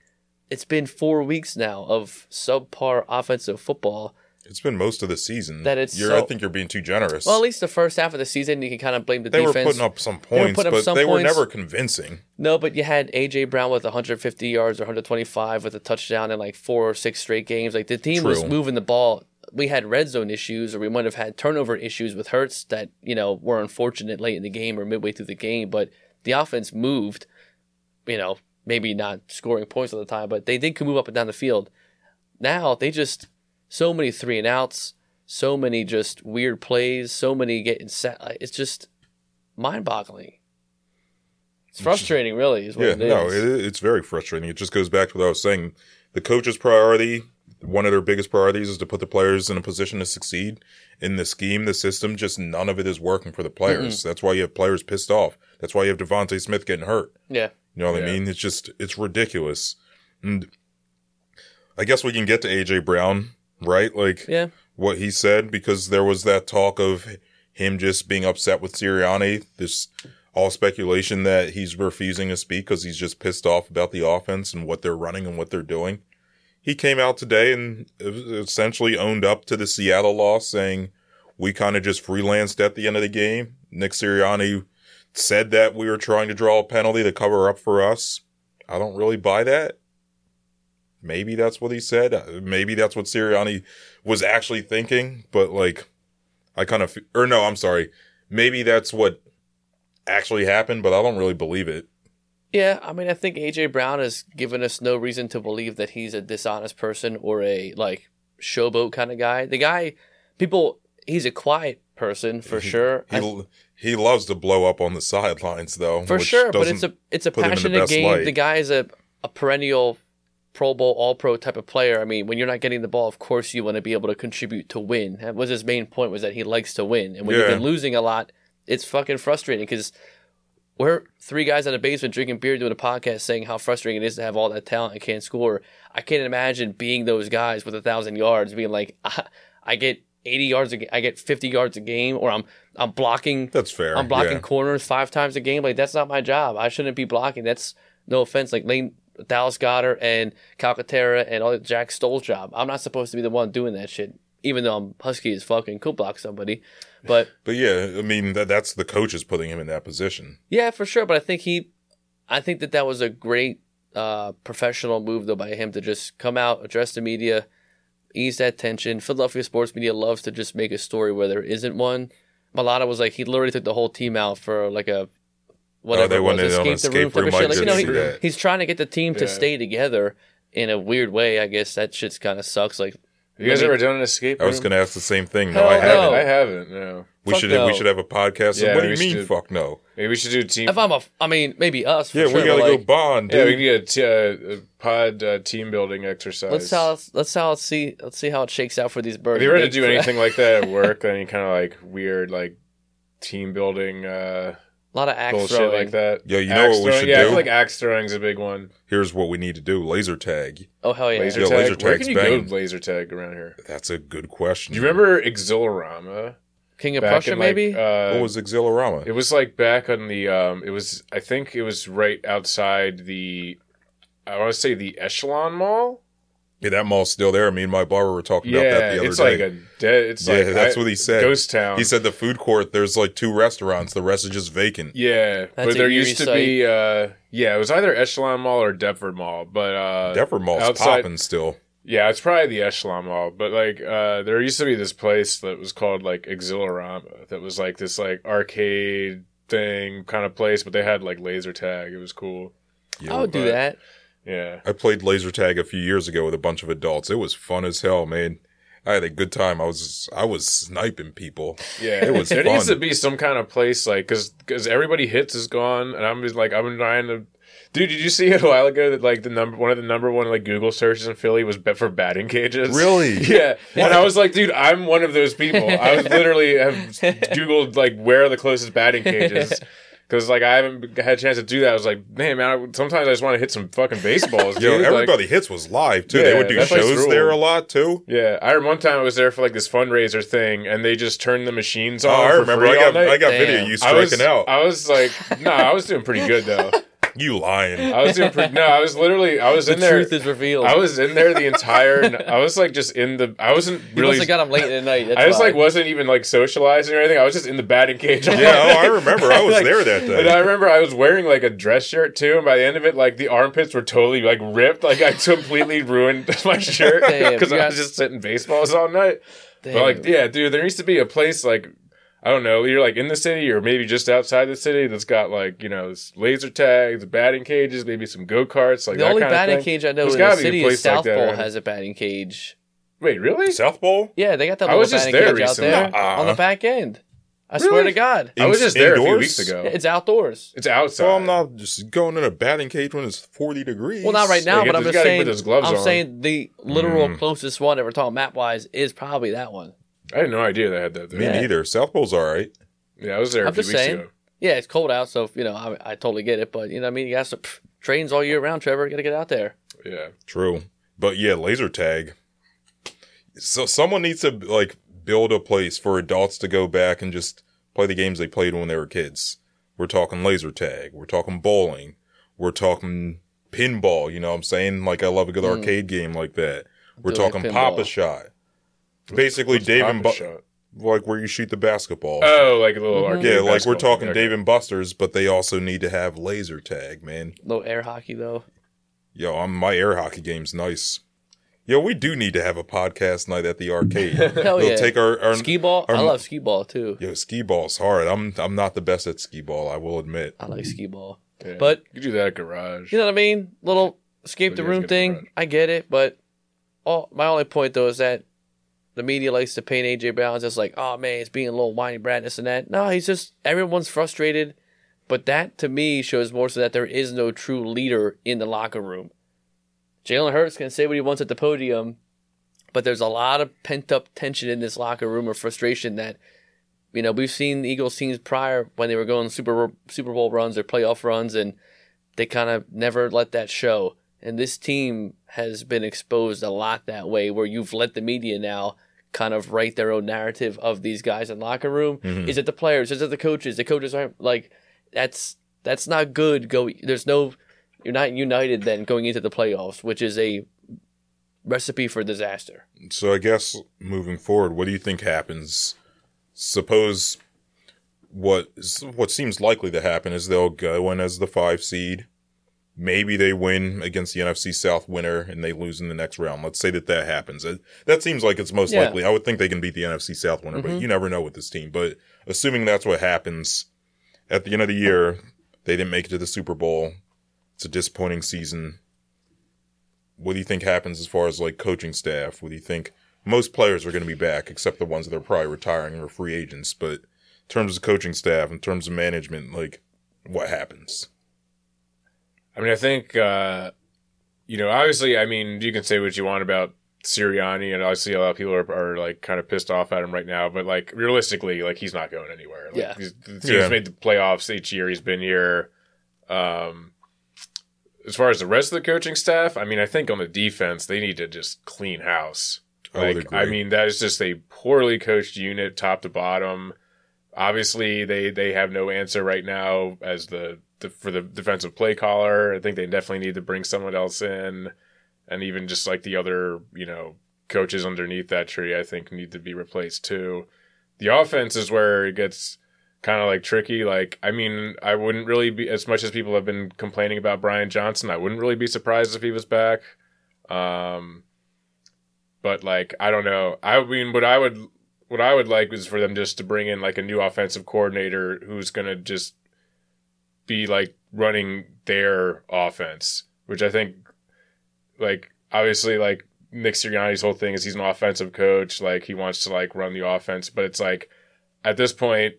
it's been four weeks now of subpar offensive football. It's been most of the season. That it's you're, I think you're being too generous. Well, at least the first half of the season, you can kind of blame the they defense. were putting up some points, up but some they were never convincing. No, but you had AJ Brown with 150 yards or 125 with a touchdown in like four or six straight games. Like the team was moving the ball. We had red zone issues, or we might have had turnover issues with Hurts that you know were unfortunate late in the game or midway through the game. But the offense moved. You know, maybe not scoring points all the time, but they did move up and down the field. Now they just so many three and outs, so many just weird plays, so many getting set. It's just mind boggling. It's frustrating, really, is what Yeah, it is. no, it, it's very frustrating. It just goes back to what I was saying. The coach's priority, one of their biggest priorities, is to put the players in a position to succeed. In the scheme, the system, just none of it is working for the players. Mm-hmm. That's why you have players pissed off. That's why you have Devontae Smith getting hurt. yeah. You know what I mean? It's just it's ridiculous. And I guess we can get to AJ Brown, right? Like Yeah. what he said because there was that talk of him just being upset with Sirianni. This all speculation that he's refusing to speak because he's just pissed off about the offense and what they're running and what they're doing. He came out today and essentially owned up to the Seattle loss, saying we kind of just freelanced at the end of the game. Nick Sirianni said that we were trying to draw a penalty to cover up for us. I don't really buy that. Maybe that's what he said. Uh, Maybe that's what Sirianni was actually thinking, but like, I kind of, or no, I'm sorry. Maybe that's what actually happened, but I don't really believe it. Yeah, I mean, I think AJ Brown has given us no reason to believe that he's a dishonest person or a like showboat kind of guy. The guy, people, he's a quiet person for sure. He I- he loves to blow up on the sidelines, though. for sure, but it's a it's a put him in the passionate game. light. The guy is a a perennial Pro Bowl, All Pro type of player. I mean, when you're not getting the ball, of course you want to be able to contribute to win. That was his main point was that he likes to win, and when you've been losing a lot, it's fucking frustrating because we're three guys in a basement drinking beer doing a podcast saying how frustrating it is to have all that talent and can't score. I can't imagine being those guys with a thousand yards, being like, I, I get 80 yards, a, ga- I get 50 yards a game, or I'm I'm blocking that's fair. I'm blocking yeah. corners five times a game. Like that's not my job. I shouldn't be blocking. That's no offense. Like Lane Dallas Goedert and Calcaterra and all Jack Stoll's job. I'm not supposed to be the one doing that shit. Even though I'm husky as fuck and could block somebody, but But yeah, I mean that that's the coaches putting him in that position. yeah, for sure. But I think he, I think that that was a great uh, professional move though by him to just come out, address the media, ease that tension. Philadelphia sports media loves to just make a story where there isn't one. Malata was like he literally took the whole team out for like a whatever Oh, they it was, wanted it on escape the room escape type of room. Shit. Like, you know, he- he's trying to get the team to Yeah. stay together in a weird way. I guess that shit's kind of sucks. Like you guys Let me- ever done an escape I was going to ask the same thing. No, Hell I haven't. I haven't. No. We Fuck should no. we should have a podcast. Yeah, what do you mean? should. Fuck no. Maybe we should do a team. if I'm a, I mean maybe us. For Yeah, sure, we but, gotta like, go bond, yeah, we dude. can get a, t- uh, a pod uh, team building exercise. Let's how let's how let's see let's see how it shakes out for these birds. Have you ever had to do anything like that at work? Any kind of like weird like team building? uh lot of axe bullshit throwing. like that. Yo, you know Axe what we throwing- should yeah, I feel like axe throwing is a big one. Here's what we need to do: laser tag. Oh hell yeah! Laser Yeah, tag. laser Where can you banging. go laser tag around here? That's a good question. Do you remember Exhilarama? King of Back Prussia, in, like, maybe. uh, what was Exhilarama? It was like back on the um it was I think it was right outside the I want to say the Echelon Mall. Yeah, that mall's still there. Me and my barber were talking about that the other it's day. like a dead it's Yeah, like that's I- what he said. Ghost town. he said the food court. There's like two restaurants. The rest is just vacant. yeah, That's but there eerie used to be uh yeah, it was either Echelon Mall or Deptford Mall, but uh Deptford Mall's outside- popping still. Yeah, it's probably the Echelon Mall, but like uh there used to be this place that was called like Exilorama. that was like this like arcade thing kind of place, but they had like laser tag. It was cool. Yo, I would do that. Yeah. I played laser tag a few years ago with a bunch of adults. It was fun as hell, man. I had a good time. I was I was sniping people. Yeah, It was there needs to be some kind of place like because because everybody hits is gone, and I'm just like I've been trying to. Dude, did you see it a while ago that like the number one of the number one like Google searches in Philly was bet for batting cages? Really? Yeah, and I was like, dude, I'm one of those people. I was literally have googled like where are the closest batting cages. Because like I haven't had a chance to do that. I was like, man, man. I, sometimes I just want to hit some fucking baseballs, dude. Yo, Like- everybody hits was live too. they would do shows there a lot too. yeah, I remember one time I was there for like this fundraiser thing, and they just turned the machines oh, on. Oh, I for remember. free I got. I got Damn. video you I was, striking out. I was like, no, I was doing pretty good though. you lying? I was doing pretty. No, I was literally, I was The in there. truth is revealed. I was in there the entire. I was like just in the. I wasn't you really. must have got him late in the night. That's I just why. like wasn't even like socializing or anything. I was just in the batting cage. yeah, oh, I remember. I was Like, there that And day. I remember I was wearing like a dress shirt too, and by the end of it, like the armpits were totally like ripped. Like I completely ruined my shirt because I was just sitting baseballs all night. Damn. But like, yeah, dude, there needs to be a place like I don't know, you're like in the city or maybe just outside the city that's got like you know laser tags, batting cages, maybe some go karts, like the that only kind batting thing. cage I know There's in the gotta be city is place like South that, Bowl right? has a batting cage. Wait, really? South Bowl. Yeah, they got that I little was just batting there cage recently. out there Nuh-uh. on the back end. I Really? swear to God, I was In- just there a few weeks ago. it's outdoors. It's outside. So I'm not just going in a batting cage when it's 40 degrees. Well, not right now, Yeah, but I'm just just gotta put saying. gloves I'm on. saying the literal Mm. closest one that we're talking map wise is probably that one. I had no idea they had that there. Me Yeah. neither. South Bowl's all right. Yeah, I was there a I'm few just weeks saying. ago. Yeah, it's cold out, so you know I, I totally get it. But you know, what I mean, you got some pff, trains all year round. Trevor, you got to get out there. Yeah. True. But yeah, laser tag. So someone needs to like build a place for adults to go back and just play the games they played when they were kids. We're talking laser tag. We're talking bowling. We're talking pinball. You know what I'm saying? Like I love a good Mm. arcade game like that. We're Do like talking pinball. Pop-A-Shot. Basically, What's Dave and Bu- like where you shoot the basketball. Oh, like a little Mhm. arcade. yeah, like we're talking Okay. Dave and Buster's, but they also need to have laser tag, man. No air hockey though. Yo, I'm, my air hockey game's nice. Yo, we do need to have a podcast night at the arcade. Hell we'll yeah. take our, our skee ball. I love skee ball too. yo skee ball's hard. I'm I'm not the best at skee ball. I will admit. I like skee ball. Yeah. But you do that at garage. you know what I mean? Little escape the room thing. the I get it, but all my only point though is that the media likes to paint AJ Brown as like, oh man, he's being a little whiny brat, this and that. No, he's just everyone's frustrated. But that to me shows more so that there is no true leader in the locker room. Jalen Hurts can say what he wants at the podium, but there's a lot of pent up tension in this locker room or frustration that you know we've seen Eagles teams prior when they were going Super Super Bowl runs or playoff runs, and they kind of never let that show. And this team has been exposed a lot that way, where you've let the media now kind of write their own narrative of these guys in locker room. Mhm. Is it the players? Is it the coaches? The coaches aren't like that's that's not good. Go there's no you're not united then going into the playoffs, which is a recipe for disaster. So I guess moving forward, what do you think happens? Suppose what what seems likely to happen is they'll go in as the five seed. Maybe they win against the NFC South winner and they lose in the next round. Let's say that that happens. That seems like it's most Yeah. likely. I would think they can beat the NFC South winner, but Mhm. you never know with this team. But assuming that's what happens at the end of the year, they didn't make it to the Super Bowl. It's a disappointing season. What do you think happens as far as like coaching staff? What do you think? Most players are going to be back, except the ones that are probably retiring or free agents. But in terms of coaching staff, in terms of management, like what happens? I mean, I think, uh, you know, obviously, I mean, you can say what you want about Sirianni, and obviously a lot of people are, are like kind of pissed off at him right now. But like realistically, like he's not going anywhere. Like, Yeah. he's, the team's Yeah. made the playoffs each year he's been here. Um, as far as the rest of the coaching staff, I mean, I think on the defense they need to just clean house. I would Like, agree. I mean, that is just a poorly coached unit, top to bottom. Obviously, they they have no answer right now as the, the for the defensive play caller. I think they definitely need to bring someone else in, and even just like the other you know coaches underneath that tree, I think need to be replaced too. The offense is where it gets kind of like tricky. Like, I mean, I wouldn't really be as much as people have been complaining about Brian Johnson. I wouldn't really be surprised if he was back. Um, but like, I don't know. I mean, what I would what I would like is for them just to bring in like a new offensive coordinator who's gonna just be like running their offense, which I think, like, obviously, like Nick Sirianni's whole thing is he's an offensive coach. Like, he wants to like run the offense, but it's like at this point,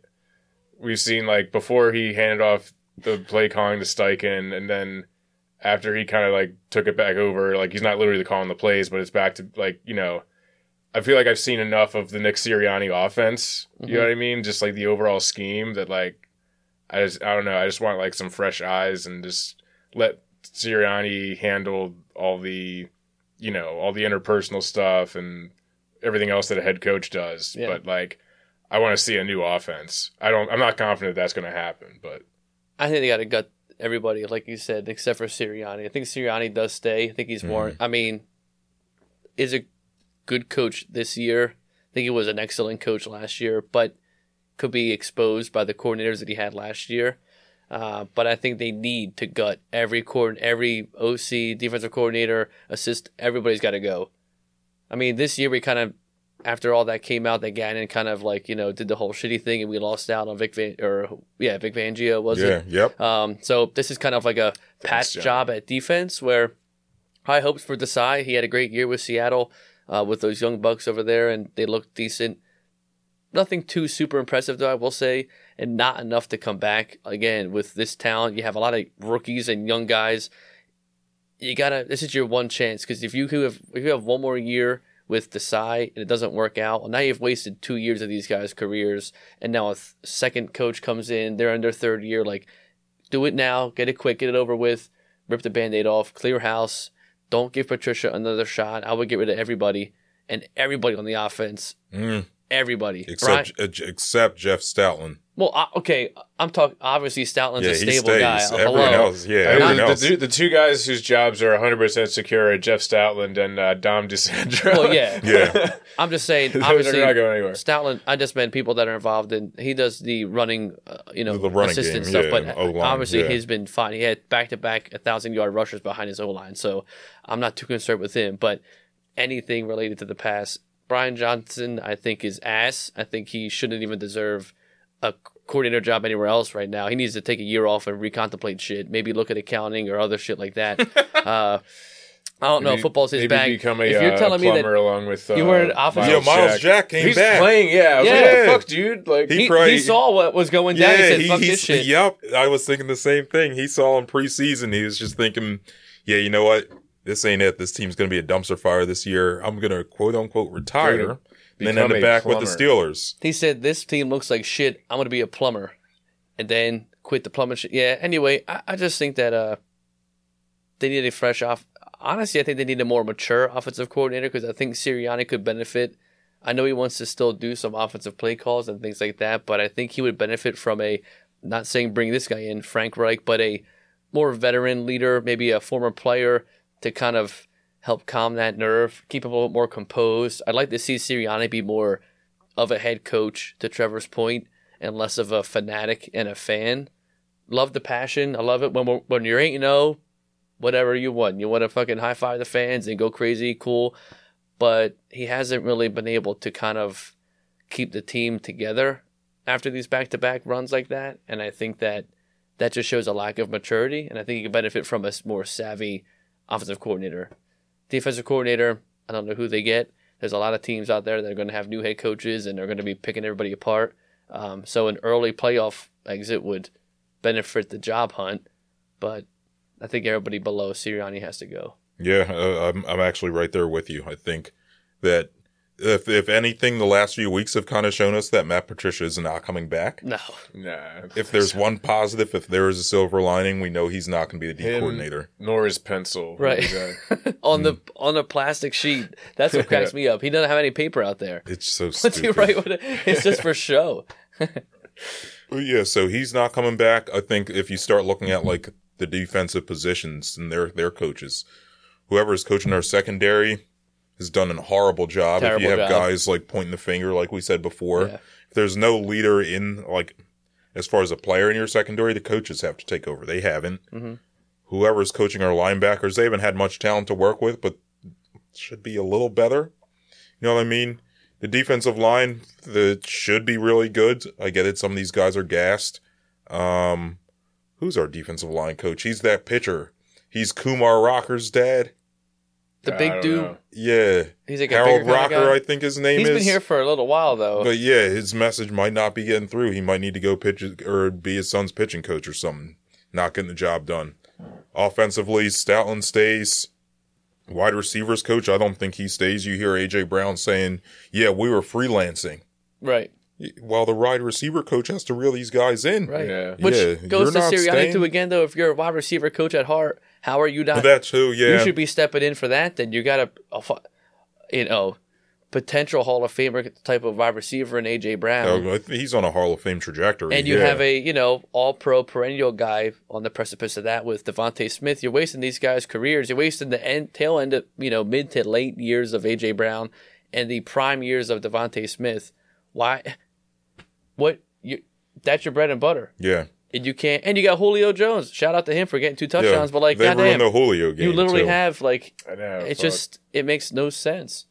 we've seen like before he handed off the play calling to Steichen, and then after he kind of like took it back over, like he's not literally calling the plays, but it's back to like you know. I feel like I've seen enough of the Nick Sirianni offense. You know mm-hmm. what I mean? Just like the overall scheme that like I just I don't know. I just want like some fresh eyes and just let Sirianni handle all the you know all the interpersonal stuff and everything else that a head coach does. Yeah. But like I want to see a new offense. I don't. I'm not confident that's going to happen. But I think they got to gut everybody, like you said, except for Sirianni. I think Sirianni does stay. I think he's more. Mm-hmm. I mean, is a good coach this year. I think he was an excellent coach last year, but could be exposed by the coordinators that he had last year. Uh, but I think they need to gut every coord, every OC, defensive coordinator, assist. Everybody's got to go. I mean, this year we kind of, after all that came out, that Gannon kind of like you know did the whole shitty thing, and we lost out on Vic Van or yeah Vic Fangio was it? yeah, yep. Um, so this is kind of like a patch job at defense where high hopes for Desai. He had a great year with Seattle uh, with those young bucks over there, and they looked decent. Nothing too super impressive, though, I will say, and not enough to come back. Again, with this talent, you have a lot of rookies and young guys. You gotta. This is your one chance because if you have if you have one more year with Desai and it doesn't work out, well, now you've wasted two years of these guys' careers, and now a th- second coach comes in. They're in their third year. Like, do it now, get it quick, get it over with, rip the band-aid off, clear house. Don't give Patricia another shot. I would get rid of everybody and everybody on the offense. Mm, Everybody. except Brian- uh, except Jeff Stoutland. well, uh, okay, I'm talking. Obviously, Stoutland's Yeah, a stable stays. guy. Everyone Hello. else, yeah, everyone the, else. the, two, the two guys whose jobs are 100 percent secure are Jeff Stoutland and uh, Dom DiSandro. Well, yeah. Yeah. I'm just saying. They're Obviously, not going anywhere. Stoutland. I just meant people that are involved in. He does the running, uh, you know, The running assistant game, stuff. yeah, but O-line, obviously, yeah. he's been fine. He had back to back a thousand yard rushers behind his O line, so I'm not too concerned with him. But anything related to the pass, Brian Johnson, I think is ass. I think he shouldn't even deserve a coordinator job anywhere else right now. He needs to take a year off and recontemplate shit. Maybe look at accounting or other shit like that. uh, I don't know. Football's his maybe bag. become a, if you're uh, telling me that along with uh, you were an offensive- Yeah, Myles Jack came back. He's back. playing. Yeah, I was like, Yeah. what the fuck, dude? Like, He he, probably- he saw what was going down. he said, "Fuck he's- this shit." Yep, I was thinking the same thing. He saw in preseason. He was just thinking, "Yeah, you know what? This ain't it. This team's gonna be a dumpster fire this year. I'm gonna quote unquote retire, and then end a it back with the. Steelers." He said, "This team looks like shit. I'm gonna be a plumber," and then quit the plumbing shit. Yeah. Anyway, I, I just think that uh, they need a fresh off. Honestly, I think they need a more mature offensive coordinator because I think Sirianni could benefit. I know he wants to still do some offensive play calls and things like that, but I think he would benefit from a, not saying bring this guy in, Frank Reich, but a more veteran leader, maybe a former player to kind of help calm that nerve, keep him a little more composed. I'd like to see Sirianni be more of a head coach, to Trevor's point, and less of a fanatic and a fan. Love the passion. I love it when we're, when you're eight you oh, know, whatever you want. You want to fucking high five the fans and go crazy, cool. But he hasn't really been able to kind of keep the team together after these back to back runs like that. And I think that that just shows a lack of maturity. And I think he could benefit from a more savvy offensive coordinator. Defensive coordinator, I don't know who they get. There's a lot of teams out there that are going to have new head coaches and they're going to be picking everybody apart. Um, so an early playoff exit would benefit the job hunt, but I think everybody below Sirianni has to go. Yeah, uh, I'm I'm actually right there with you. I think that if if anything, the last few weeks have kind of shown us that Matt Patricia is not coming back. No, Nah. If there's one positive, if there is a silver lining, we know he's not going to be the D Him- coordinator. Nor his pencil. Right. Exactly. on Hmm. the on a plastic sheet. That's what cracks me up. He doesn't have any paper out there. It's so What's he stupid. write? With it? It's just for show. Well, yeah, so he's not coming back. I think if you start looking at like the defensive positions and their their coaches, whoever is coaching our secondary has done a horrible job. if you have job. guys like pointing the finger, like we said before, Yeah. if there's no leader in like as far as a player in your secondary, the coaches have to take over. They haven't. Mhm. Whoever's coaching our linebackers, they haven't had much talent to work with, but should be a little better. You know what I mean? The defensive line that should be really good. I get it. Some of these guys are gassed. Um, who's our defensive line coach? He's that pitcher. He's Kumar Rocker's dad. The big dude. know. Yeah, He's like a Harold bigger kinda Rocker. I think his name He's is. He's been here for a little while though. But yeah, his message might not be getting through. He might need to go pitch or be his son's pitching coach or something. Not getting the job done. Offensively, Stoutland stays. Wide receivers coach, I don't think he stays. You hear AJ Brown saying, "Yeah, we were freelancing." right. While the wide receiver coach has to reel these guys in. Right. Yeah. Which Yeah, goes you're to not Sirianni staying- too again though. If you're a wide receiver coach at heart, how are you not? That too, yeah. You should be stepping in for that. Then you got a, a you know, potential Hall of Famer type of wide receiver in AJ Brown. Oh, he's on a Hall of Fame trajectory. and you yeah. have a you know all pro perennial guy on the precipice of that with DeVonta Smith. You're wasting these guys' careers. You're wasting the end, tail end of you know mid to late years of AJ Brown and the prime years of DeVonta Smith. Why? What you? That's your bread and butter. yeah, And you can't. And you got Julio Jones. Shout out to him for getting two yeah. touchdowns. But like, they goddamn, ruined the Julio game. you literally too. have like I know. it fuck. just it makes no sense.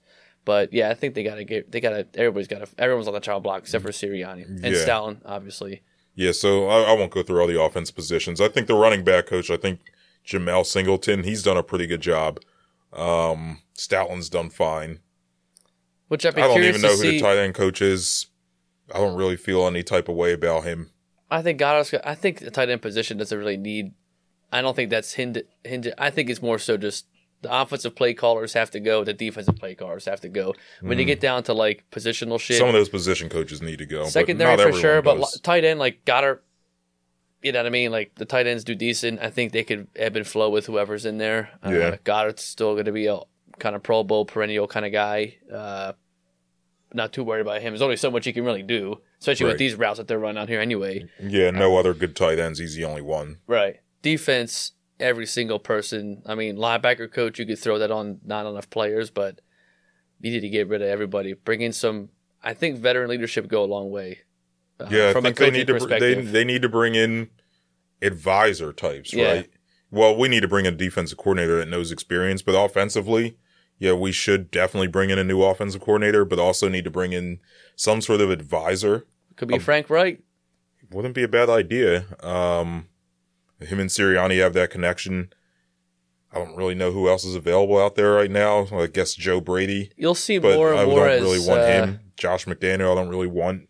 But yeah, I think they gotta get they gotta everybody's gotta everyone's on the child block except for Sirianni and Yeah. Stoutland, obviously. Yeah, so I, I won't go through all the offense positions. I think the running back coach, I think Jemal Singleton, he's done a pretty good job. Um, Stoutland's done fine. Which I'd be I don't curious even know to who see. the tight end coach is. I don't really feel any type of way about him. I think Goedert's. I think the tight end position doesn't really need. I don't think that's hindered I think it's more so just the offensive play callers have to go, the defensive play callers have to go. When you get down to like positional shit, Mm. Some of those position coaches need to go. but secondary not for sure, but does. li- tight end like Goedert. You know what I mean? Like the tight ends do decent. I think they could ebb and flow with whoever's in there. Uh, Yeah. Goedert's still going to be a kind of Pro Bowl perennial kind of guy. Uh, not too worried about him. There's only so much he can really do, especially Right. with these routes that they're running out here anyway. yeah, no other good tight ends. He's the only one. Right. Defense, every single person. I mean, linebacker coach, you could throw that on not enough players, but you need to get rid of everybody. Bring in some. I think veteran leadership go a long way. uh, Yeah, I from a they need to br- they they need to bring in advisor types, Yeah. right? Well, we need to bring in a defensive coordinator that knows experience, but offensively, yeah, we should definitely bring in a new offensive coordinator, but also need to bring in some sort of advisor. Could be Frank Reich. Wouldn't be a bad idea. Um, him and Sirianni have that connection. I don't really know who else is available out there right now. I guess Joe Brady, You'll see but more I and don't more as really want uh, him. Josh McDaniel, I don't really want.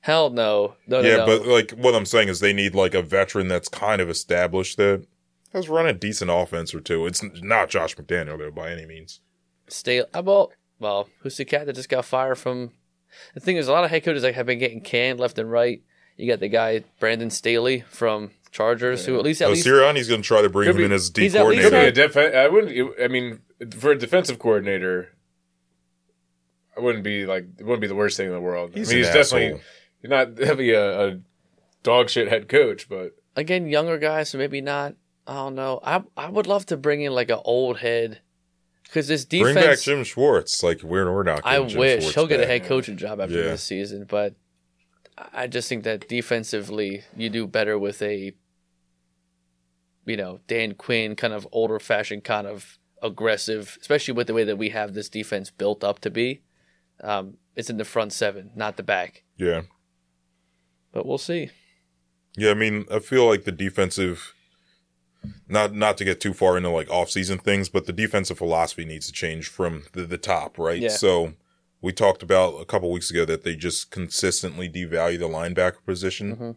Hell no, no, no, yeah, no. but like what I'm saying is they need like a veteran that's kind of established that has run a decent offense or two. It's not Josh McDaniel though by any means. Stay. About well, who's the cat that just got fired from? The thing is, a lot of head coaches like have been getting canned left and right. You got the guy Brandon Staley from Chargers, who at least at Oh, least Sirianni's going to try to bring him be- in as D he's at least Could be coordinator. a def- I wouldn't. I mean, for a defensive coordinator, I wouldn't be like it wouldn't be the worst thing in the world. He's I mean, an he's definitely asshole. he's not definitely a, a dog shit head coach, but again younger guys, so maybe not. I don't know. I I would love to bring in like an old head because this defense, Bring back. Jim Schwartz. Like we're we're not. I Jim wish Schwartz he'll get a head coaching job after Yeah. this season, but I just think that defensively you do better with a, you know, Dan Quinn kind of older fashioned kind of aggressive, especially with the way that we have this defense built up to be. Um, it's in the front seven, not the back. Yeah, But we'll see. yeah. I mean, I feel like the defensive. Not not to get too far into like off season things, but the defensive philosophy needs to change from the, the top, right? Yeah. So we talked about a couple weeks ago that they just consistently devalue the linebacker position. Mhm.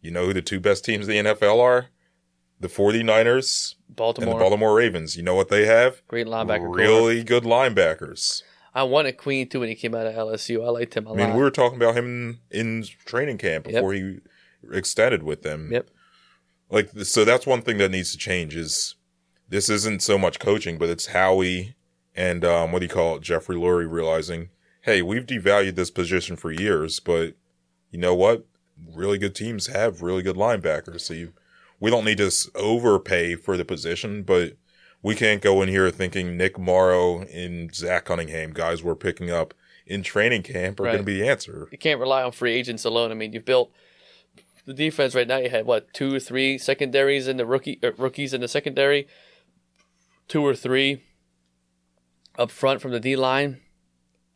You know who the two best teams in the NFL are? The 49ers and Baltimore, the Baltimore Ravens. You know what they have? great linebacker. really good linebackers. I wanted Queen too when he came out of LSU. I liked him a lot. I mean, lot. we were talking about him in training camp Yep. before he extended with them. Yep. Like, so that's one thing that needs to change is this isn't so much coaching, but it's Howie and, um, what do you call it? Jeffrey Lurie realizing, hey, we've devalued this position for years, but you know what? Really good teams have really good linebackers. So you, we don't need to overpay for the position, but we can't go in here thinking Nick Morrow and Zach Cunningham, guys we're picking up in training camp, are Right. going to be the answer. you can't rely on free agents alone. I mean, you've built the defense right now. You had what two or three secondaries in the rookie uh, rookies in the secondary, two or three up front from the D line.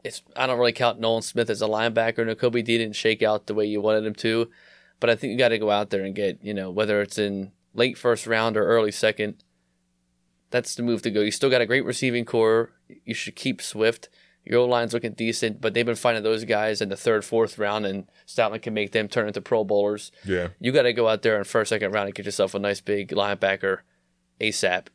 It's I don't really count Nolan Smith as a linebacker. Nakobe D didn't shake out the way you wanted him to, but I think you got to go out there and get you know whether it's in late first round or early second. That's the move to go. You still got a great receiving core. You should keep Swift. Your O line's looking decent, but they've been finding those guys in the third, fourth round, and Stoutland can make them turn into Pro Bowlers. Yeah. You got to go out there in first, second round and get yourself a nice big linebacker ASAP,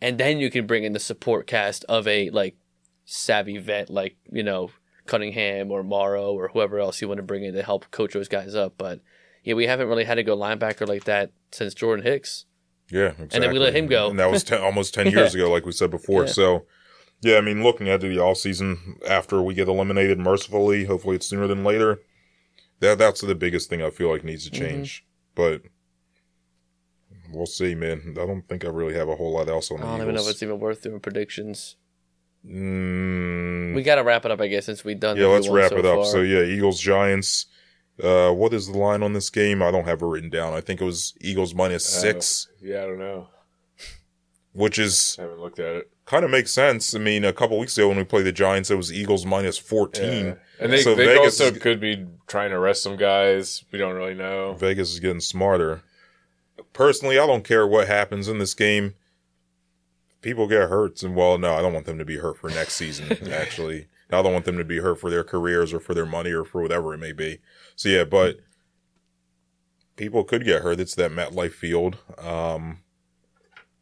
and then you can bring in the support cast of a like savvy vet like you know Cunningham or Morrow or whoever else you want to bring in to help coach those guys up. But yeah, we haven't really had to go linebacker like that since Jordan Hicks. Yeah, exactly. And then we let him go. And that was ten, almost 10 years ago, like we said before. Yeah. So, yeah, I mean, looking at the all season after we get eliminated mercifully, hopefully it's sooner than later. That That's the biggest thing I feel like needs to Mm-hmm. change. But we'll see, man. I don't think I really have a whole lot else on I don't even know if it's even worth doing predictions. Mm, We got to wrap it up, I guess, since we've done. yeah, let's wrap so it up. far. So, yeah, Eagles, Giants. Uh, what is the line on this game? I don't have it written down. I think it was Eagles minus Uh, six, Yeah, I don't know. which is I haven't looked at it. Kind of makes sense. I mean, a couple weeks ago when we played the Giants, it was Eagles minus 14. Yeah. And they, So they Vegas also is- could be trying to arrest some guys. We don't really know. Vegas is getting smarter. Personally, I don't care what happens in this game. People get hurt, and well, no, I don't want them to be hurt for next season, actually. I don't want them to be hurt for their careers or for their money or for whatever it may be. So, yeah, but people could get hurt. It's that MetLife field. Um,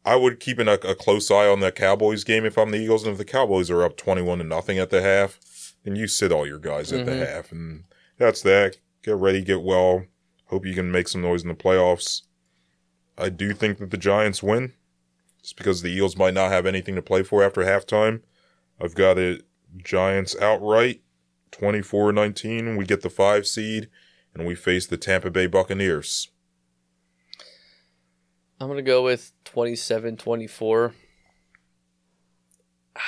I would keep an, a, a close eye on that Cowboys game if I'm the Eagles, and if the Cowboys are up 21 to nothing at the half, then you sit all your guys at the Mhm. half, and that's that. Get ready, get well. Hope you can make some noise in the playoffs. I do think that the Giants win, just because the Eagles might not have anything to play for after halftime. I've got it Giants outright, 24-19. We get the five seed, and we face the Tampa Bay Buccaneers. I'm gonna go with 27-24.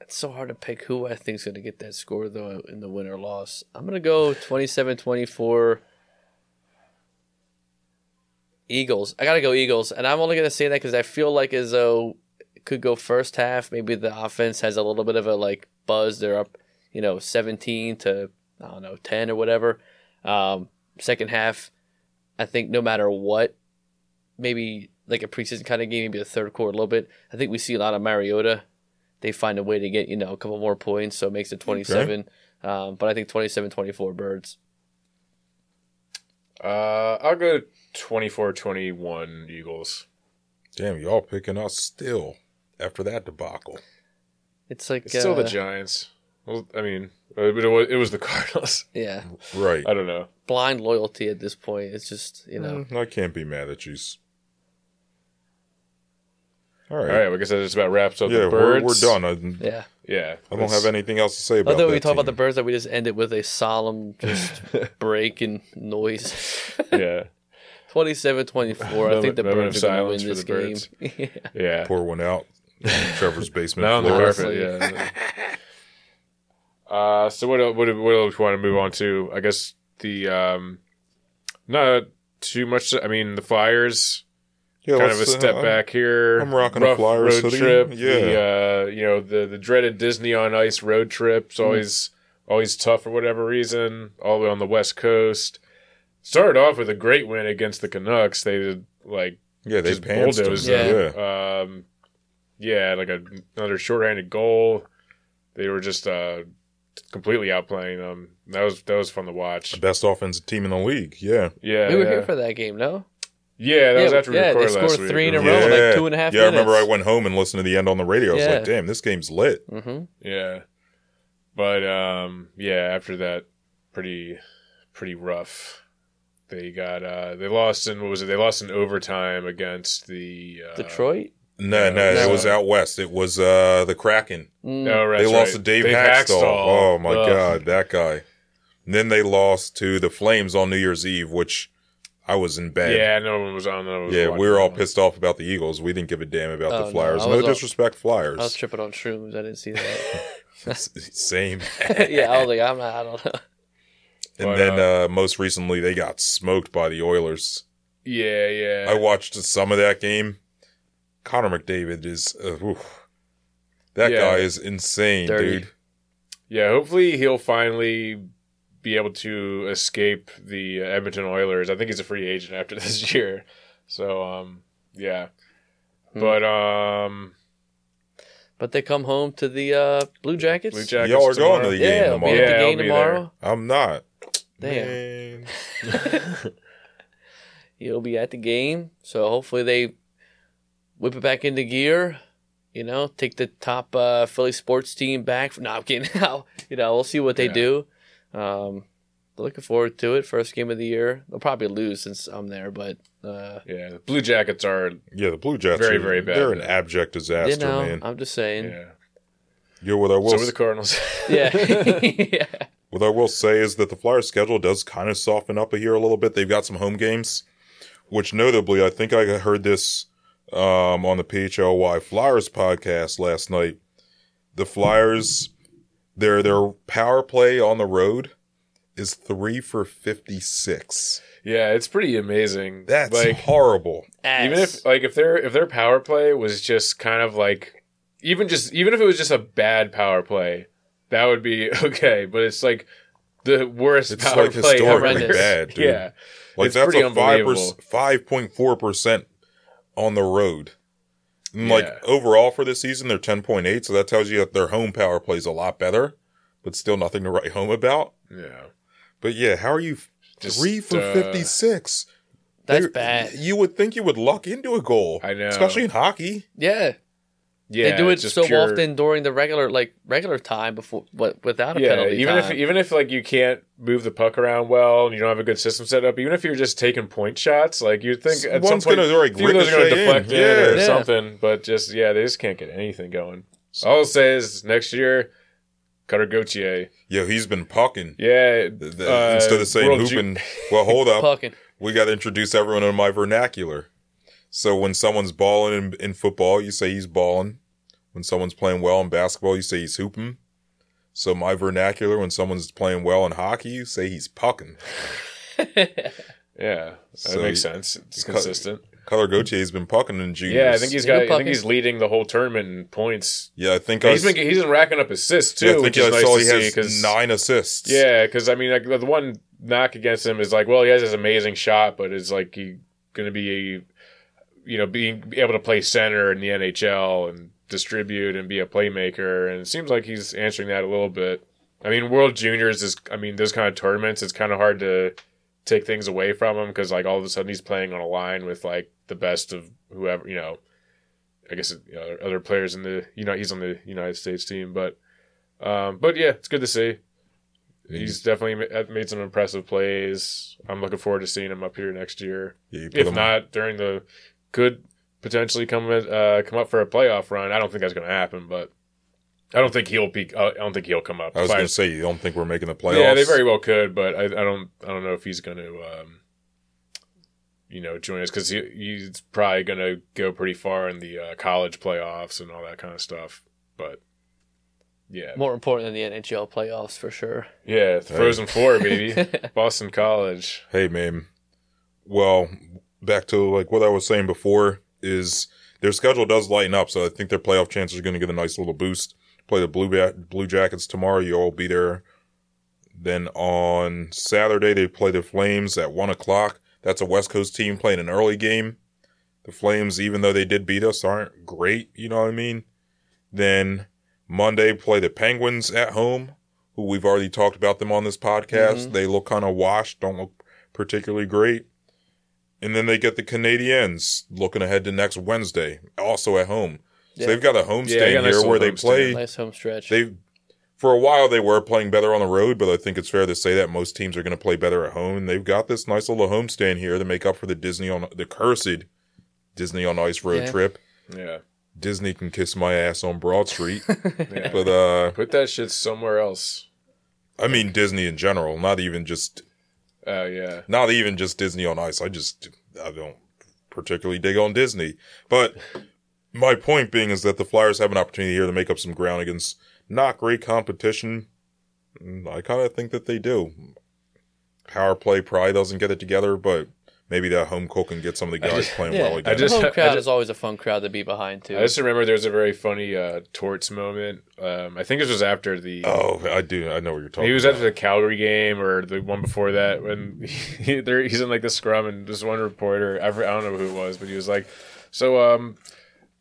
It's so hard to pick who I think is gonna get that score though in the win or loss. I'm gonna go 27-24. Eagles. I gotta go Eagles, and I'm only gonna say that because I feel like as though it could go first half. Maybe the offense has a little bit of a like buzz. They're up, you know, 17 to I don't know 10 or whatever. Um, second half, I think no matter what, maybe like a preseason kind of game, maybe the third quarter a little bit. I think we see a lot of Mariota. They find a way to get, you know, a couple more points, so it makes it 27. Um, but I think 27 24 birds. Uh, I'll go 24-21 Eagles. Damn, y'all picking us still after that debacle. It's like, It's still the uh, Giants. Well, I mean, uh, but it was, it was the Cardinals. yeah, Right. I don't know. blind loyalty at this point. It's just, you know, Mm, I can't be mad at you. All right. All right, well, I guess that just about wraps up Yeah, the we're, we're done. I, yeah. Yeah, I don't have anything else to say I about thought that we talk about the team. birds that we just ended with a solemn just break and noise. yeah, 27 24. I think the moment birds are going to silence win this the game. yeah. yeah. Pour one out. on Trevor's basement Not on the carpet. Yeah. Uh, so what? el- What? el- What else we want to move on to? I guess the um, not too much. I mean, the Flyers Yeah, kind of a let's, uh, step back here. I'm rocking a Rough road hoodie. trip. Yeah. The, uh, you know the the dreaded Disney on Ice road trip. Mm. Always always tough for whatever reason. All the way on the West Coast. Started off with a great win against the Canucks. They did like Yeah, they just pantsed them. bulldozed Yeah. them. Um, yeah, like a, another shorthanded goal. They were just uh, completely outplaying them. That was that was fun to watch. Best offensive team in the league. Yeah. Yeah, We were yeah. here for that game, no? Yeah, that was after we yeah, they recorded last scored week. three in a row. yeah. like two and a half yeah, I remember I went home and listened to the end on the radio. I was Yeah. like, damn, this game's lit. Mm-hmm. Yeah, but um, yeah, after that, pretty pretty rough. They got uh, they lost in what was it? They lost in overtime against the uh, Detroit. No, no, No. it was out west. It was uh the Kraken. Mm. Oh, right, they lost right. to Dave, Dave Hakstol. Oh my Ugh. god, that guy. And then they lost to the Flames on New Year's Eve, which I was in bed. Yeah, no one was on. No, Yeah, we were all pissed off about the Eagles. We didn't give a damn about Oh, the Flyers. I No, was all- disrespect, Flyers. I was tripping on shrooms. I didn't see that. Same. yeah, I was like, I'm not. I don't know. And But, then uh, most recently, they got smoked by the Oilers. Yeah, yeah. I watched some of that game. Connor McDavid is, uh, oof. that Yeah. guy is insane, Dirty. dude. Yeah, hopefully he'll finally be able to escape the uh, Edmonton Oilers. I think he's a free agent after this year. So, um, yeah. Hmm. But um, But they come home to the uh, Blue Jackets. Blue Jackets Y'all are going to the game I'll be tomorrow. at Yeah, the I'll game be tomorrow. I'm not. Damn. Man. You'll be at the game, so hopefully they whip it back into gear. You know, take the top uh, Philly sports team back. No, I'm kidding. You know, we'll see what they Yeah. do. Um, looking forward to it. First game of the year. They'll probably lose since I'm there, but uh, Yeah, the Blue Jackets are. Yeah, the Blue Jackets Very, are, very bad. They're an abject disaster, you know, man. I'm just saying. Yeah. Yo, what I will So were the Cardinals. Yeah. yeah. What I will say is that the Flyers' schedule does kind of soften up a here a little bit. They've got some home games, which notably, I think I heard this um, on the PHLY Flyers podcast last night. The Flyers, their their power play on the road is three for fifty six. yeah, it's pretty amazing. That's like horrible. even if like if their if their power play was just kind of like even just even if it was just a bad power play, that would be okay. But it's like the worst It's power like play historically ever. horrendous. bad, dude. Yeah, Like It's that's pretty a five unbelievable. five point four percent on the road. And like overall for this season, they're ten point eight. So that tells you that their home power plays a lot better, but still nothing to write home about. yeah. But yeah, how are you Just, three for uh, fifty six? That's bad. You would think you would luck into a goal. I know. especially in hockey. Yeah. Yeah, they do it so pure- often during the regular like regular time before but without a Yeah, penalty even time. if even if like you can't move the puck around well and you don't have a good system set up, even if you're just taking point shots, like you'd think at One's some point gonna, like, a few of those are going to ricochet in. deflect in, Yeah. or Yeah. something. But just yeah, they just can't get anything going. All I'll say is next year, Cutter Gauthier. Yo, he's been pucking. Yeah, The- the- uh, Instead of saying World Ju- hooping, well, hold up. Pucking. we got to introduce everyone in my vernacular. So when someone's balling in, in football, you say he's balling. When someone's playing well in basketball, you say he's hooping. So my vernacular, when someone's playing well in hockey, you say he's pucking. yeah, that So makes sense. It's cut- consistent. Cutter Gauthier's been pucking in juniors. Yeah, I think he's He's got. I think he's leading the whole tournament in points. Yeah, I think And I, he's been he's been racking up assists too, yeah, I think which is I nice saw to he see has because nine assists. Yeah, because I mean, like the one knock against him is like, well, he has this amazing shot, but it's like he going to be, you know, being be able to play center in the NHL and distribute and be a playmaker, and it seems like he's answering that a little bit. I mean, World Juniors is, I mean, those kind of tournaments, it's kind of hard to take things away from him because like all of a sudden he's playing on a line with like the best of whoever, you know. I guess you know, other players in the you know he's on the United States team, but um, but yeah, it's good to see. He's definitely made some impressive plays. I'm looking forward to seeing him up here next year. Yeah, If not during the, could potentially come uh, come up for a playoff run. I don't think that's going to happen, but I don't think he'll peak. uh, I don't think he'll come up. I was going to say you don't think we're making the playoffs. yeah, they very well could, but I, I don't. I don't know if he's going to, um, you know, join us because he, he's probably going to go pretty far in the uh, college playoffs and all that kind of stuff. But yeah, More important than the NHL playoffs for sure. yeah, the Frozen Four, baby, Boston College. Hey, man. Well, back to like what I was saying before is their schedule does lighten up, so I think their playoff chances are going to get a nice little boost. Play the Blue ba- Blue Jackets tomorrow. You'll all be there. Then on Saturday they play the Flames at one o'clock. That's a West Coast team playing an early game. The Flames, even though they did beat us, aren't great. You know what I mean? Then Monday play the Penguins at home, who we've already talked about them on this podcast. Mhm. They look kind of washed, don't look particularly great. And then they get the Canadiens looking ahead to next Wednesday, also at home. So Yeah. they've got a Yeah, homestand they got nice here where they play. homestand. Nice home stretch. They for a while they were playing better on the road, but I think it's fair to say that most teams are going to play better at home. And they've got this nice little homestand here to make up for the Disney on the cursed Disney on Ice road Yeah. trip. Yeah. Disney can kiss my ass on Broad Street, yeah. but uh, Put that shit somewhere else. I mean Disney in general, not even just Oh yeah. not even just Disney on Ice. I just I don't particularly dig on Disney. But my point being is that the Flyers have an opportunity here to make up some ground against not great competition. Mm, I kind of think that they do. Power play probably doesn't get it together, but maybe that home cook can get some of the guys just- playing Yeah, well again. I just- the home I crowd just- is always a fun crowd to be behind too. I just remember there was a very funny uh, Torts moment. Um, I think this was after the. oh, I do. I know what you're talking. He was about. after the Calgary game or the one before that when he, there, he's in like the scrum and this one reporter I, I don't know who it was but he was like so um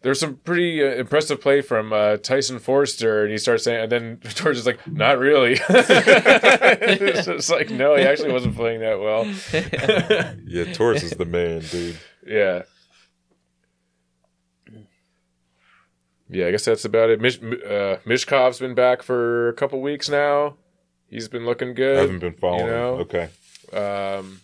there's some pretty uh, impressive play from uh, Tyson Foerster and he starts saying and then George is like not really it's just like no he actually wasn't playing that well Yeah, Torts is the man, dude. yeah yeah I guess that's about it Mish, uh, Michkov's been back for a couple weeks now he's been looking good I haven't been following. you know? him. Okay. Um,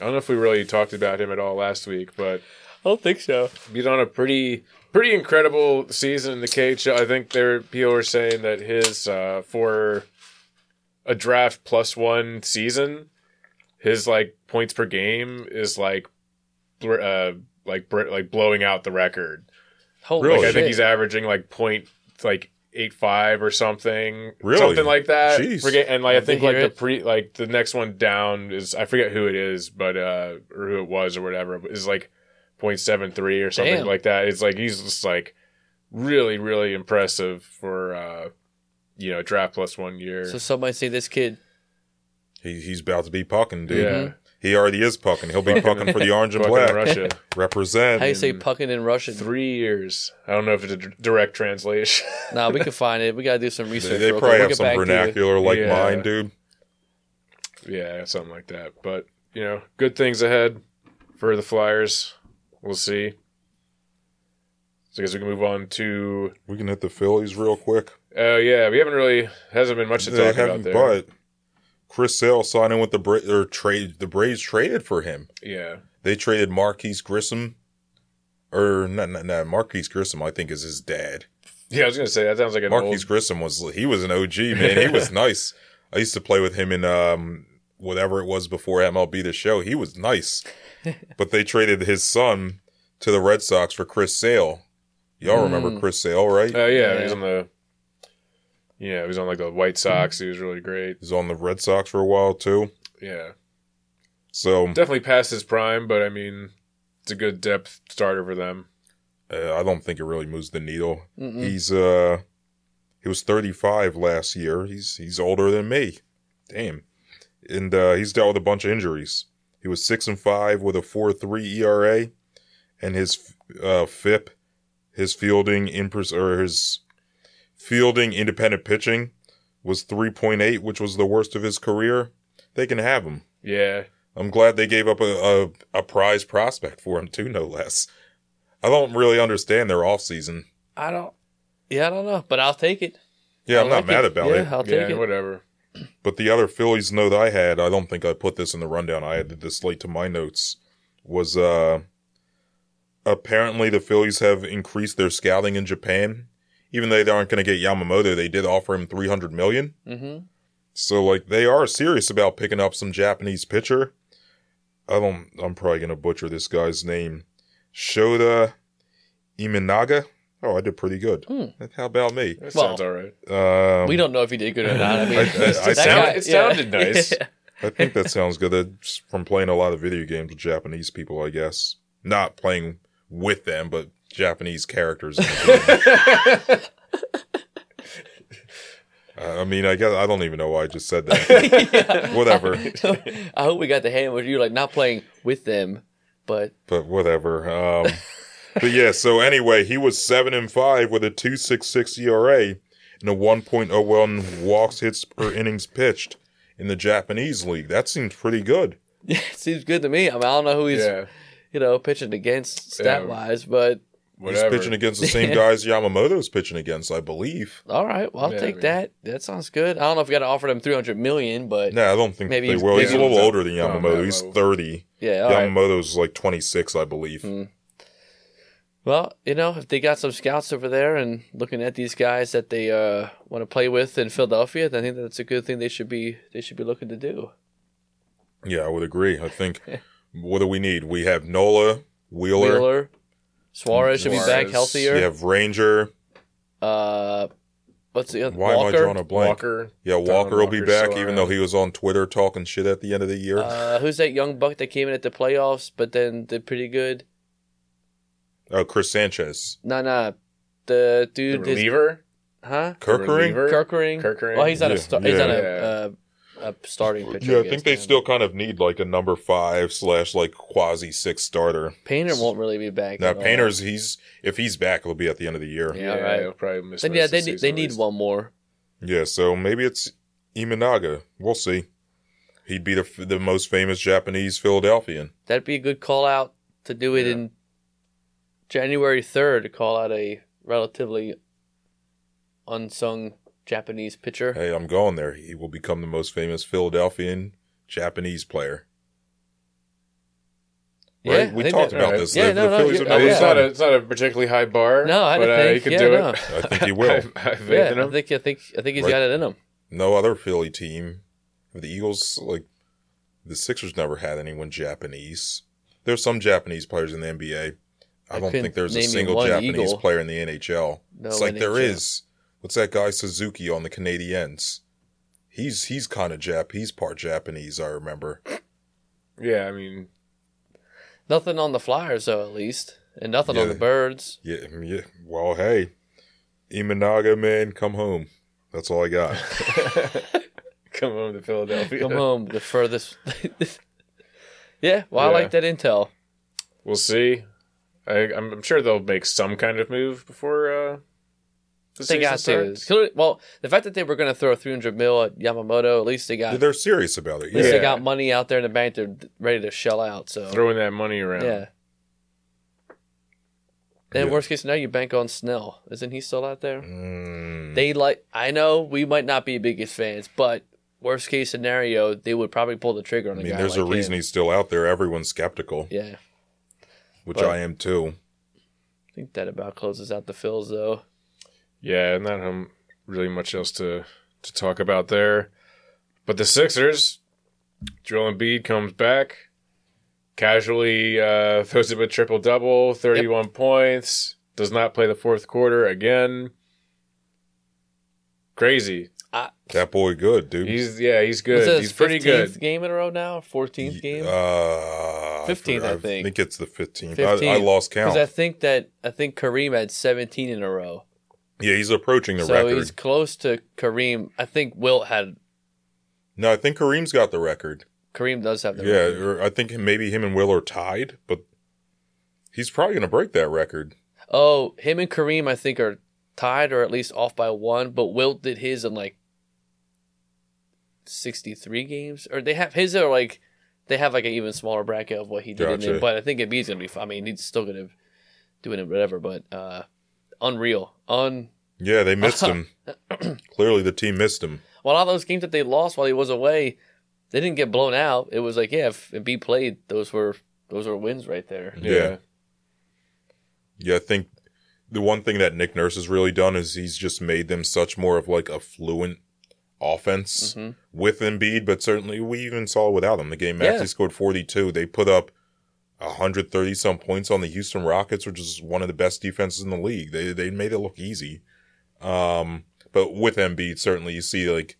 I don't know if we really talked about him at all last week, but I don't think so. he's on a pretty pretty incredible season in the KHL. I think there people were saying that his uh, for a draft plus one season, his like points per game is like uh, like like blowing out the record. Holy Really? Like I think he's averaging like point like eight five or something, Really? something like that. Jeez. Forget and like I Love to think like hear the pre like the next one down is I forget who it is, but uh or who it was or whatever is like point seven three or something Damn. like that. It's like he's just like really really impressive for uh you know draft plus one year. So some might say this kid. He, he's about to be pucking, dude. yeah, He already is pucking. He'll be pucking for the orange and black. Russia. Represent. How you say in pucking in Russian? Three years. I don't know if it's a d- direct translation. Nah, we can find it. We gotta do some research. They, they probably. We'll have some back to you. vernacular like Yeah. mine, dude. yeah, something like that. But you know, good things ahead for the Flyers. We'll see. So I guess we can move on to. We can hit the Phillies real quick. Oh yeah, we haven't really hasn't been much to talk about there. but Chris Sale signing with the Bra- or trade the Braves traded for him. yeah, They traded Marquis Grissom, or not, not, not Marquis Grissom. I think is his dad. yeah, I was gonna say that sounds like an Marquis old. Grissom was he was an OG man. He was nice. I used to play with him in um whatever it was before MLB the show. He was nice, but they traded his son to the Red Sox for Chris Sale. Y'all remember Mm. Chris Sale, right? Oh yeah, Yeah. he's on the. Yeah, he was on like the White Sox. He was really great. He's on the Red Sox for a while too. Yeah, So definitely past his prime, but I mean, it's a good depth starter for them. uh, I don't think it really moves the needle. Mm-mm. He's uh he was 35 last year. He's he's older than me. Damn. And uh he's dealt with a bunch of injuries. He was 6 and 5 with a four three ERA and his uh FIP, his fielding in pers- or his fielding independent pitching was 3.8, which was the worst of his career. They can have him. Yeah, I'm glad they gave up a, a, a prize prospect for him too, no less. I don't really understand their off season. I don't. Yeah, I don't know, but I'll take it. Yeah, I I'm not like mad it. about yeah, it. I'll take yeah, it. whatever. But the other Phillies note I had, I don't think I put this in the rundown. I added this late to my notes. Was uh apparently the Phillies have increased their scouting in Japan. Even though they aren't going to get Yamamoto, they did offer him 300 million. Mm-hmm. So like they are serious about picking up some Japanese pitcher. I don't. I'm probably going to butcher this guy's name. Shota Imanaga. Oh, I did pretty good. Hmm. How about me? That Well, sounds all right. Um, we don't know if he did good or not. I mean, I- I- I that sound- guy- it sounded nice. I think that sounds good. That's from playing a lot of video games with Japanese people, I guess. Not playing with them, but Japanese characters. In the game. Uh, I mean, I guess I don't even know why I just said that. Whatever. I hope we got the hand where you're like not playing with them, but but whatever. Um, but yeah. So anyway, he was seven and five with a two six six ERA and a one point oh one walks hits per innings pitched in the Japanese league. That seems pretty good. yeah, it seems good to me. I mean, I don't know who he's Yeah. you know pitching against stat Yeah. wise, but whatever. He's pitching against the same guys Yamamoto's pitching against, I believe. All right, well I'll Yeah, take I mean- that. That sounds good. I don't know if we got to offer them three hundred million, but No, I don't think Maybe they he's- will. He's a little older than Oh, Yamamoto. He's 30. yeah, all right. Yamamoto's like 26, I believe. Mm. Well, you know, if they got some scouts over there and looking at these guys that they uh, want to play with in Philadelphia, then I think that's a good thing they should be they should be looking to do. Yeah, I would agree. I think what do we need? We have Nola, Wheeler, Wheeler, Suarez should be back Suarez. healthier. you have Ranger. Uh, what's the other? Why Walker? am I drawing a blank? Walker. Yeah, Don Walker will be back, still even though he was on Twitter talking shit at the end of the year. Uh, who's that young buck that came in at the playoffs, but then did pretty good? Oh, Chris Sanchez. Nah, nah, the The dude, is, reliever. huh? Kerkering? reliever? Kerkering. Kerkering. Well, he's not a Yeah, star- he's not yeah. a, uh, a starting pitcher. Yeah, I guess, think they now. still kind of need like a number five slash like quasi six starter. Painter won't really be back. Now at all. Painter's he's if he's back, it'll be at the end of the year. Yeah, Yeah, right. he'll probably miss. Then yeah, they the need they need one more. Yeah, so maybe it's Imanaga. We'll see. He'd be the the most famous Japanese Philadelphian. That'd be a good call out to do it Yeah. in January third to call out a relatively unsung Japanese pitcher. Hey, I'm going there. He will become the most famous Philadelphian Japanese player. Yeah, Right? I we talked that- about Alright. this. Yeah, the, no, the no, Phillies you- have oh, never it's yeah. not a it's not a particularly high bar. No, I but don't uh, think. he could Yeah, do no. it. I think he will. I, I have faith Yeah, in I think I think I think he's Right. got it in him. No other Philly team. The Eagles, like the Sixers, never had anyone Japanese. There's some Japanese players in the NBA. I, I don't think there's a single Japanese Eagle. player in the NHL. No it's like there NHL. is. What's that guy Suzuki on the Canadiens? He's he's kind of Jap. He's part Japanese. I remember. Yeah, I mean, Nothing on the Flyers though, at least, and nothing on the Birds. Yeah, mm, yeah. Well, hey, Imanaga, man, come home. That's all I got. come home to Philadelphia. Come home the furthest. yeah, well, I like that intel. We'll see. I, I'm, I'm sure they'll make some kind of move before uh, the They season got starts. Clearly- Well, the fact that they were going to throw 300 mil at Yamamoto, at least they got They're serious about it. At least Yeah. they got money out there in the bank. They're ready to shell out. So Throwing that money around. yeah. Then Yeah. worst case scenario, you bank on Snell. Isn't he still out there? Mm, They like. I know we might not be biggest fans, but worst case scenario, they would probably pull the trigger on I a mean, guy there's like a reason him. he's still out there. Everyone's skeptical, Yeah, which But- I am too. I think that about closes out the Phils though. Yeah, and not um, really much else to to talk about there. But the Sixers, Joel Embiid comes back, casually uh, throws up a triple double, thirty one points. Does not play the fourth quarter again. Crazy. That boy, good dude. He's yeah, he's good. that He's pretty 15th good. game in a row now. Fourteenth game. Uh, 15th, I I think. think it's the 15th. 15th. I, I lost count. Because I think that I think Kareem had 17 in a row. yeah, he's approaching the so record. So he's close to Kareem. I think Wilt had No, I think Kareem's got the record. Kareem does have the Yeah, record. or I think maybe him and Will are tied, but he's probably going to break that record. Oh, him and Kareem I think are tied or at least off by one, but Wilt did his in like 63 games or they have his are like they have like an even smaller bracket of what he did in Gotcha. there, but I think Embiid's going to be fine. I mean, he's still going to doing it whatever, but uh unreal. Un Yeah, they missed him. Clearly, the team missed him. well, all those games that they lost while he was away, they didn't get blown out. It was like, yeah, if Embiid played, those were those were wins right there. Yeah. Yeah, I think the one thing that Nick Nurse has really done is he's just made them such more of like a fluent offense Mhm. with Embiid, but certainly we even saw without him. The game Yeah. actually scored 42. They put up 130 some points on the Houston Rockets, which is one of the best defenses in the league. They they made it look easy. Um, but with Embiid, certainly you see like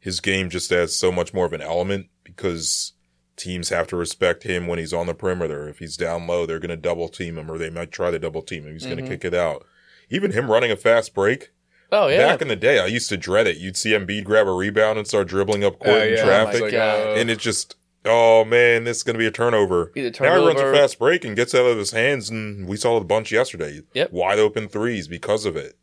his game just adds so much more of an element because teams have to respect him when he's on the perimeter. If he's down low, they're going to double team him or they might try to double team him. He's going Mhm. to kick it out. Even him running a fast break. Oh yeah, Back in the day, I used to dread it. You'd see Embiid grab a rebound and start dribbling up court Uh, in yeah, traffic. it's like, uh, and it just, oh man, this is going to be a turnover. Either Now he runs a fast break and gets out of his hands, and we saw a bunch yesterday. Yep. Wide open threes because of it.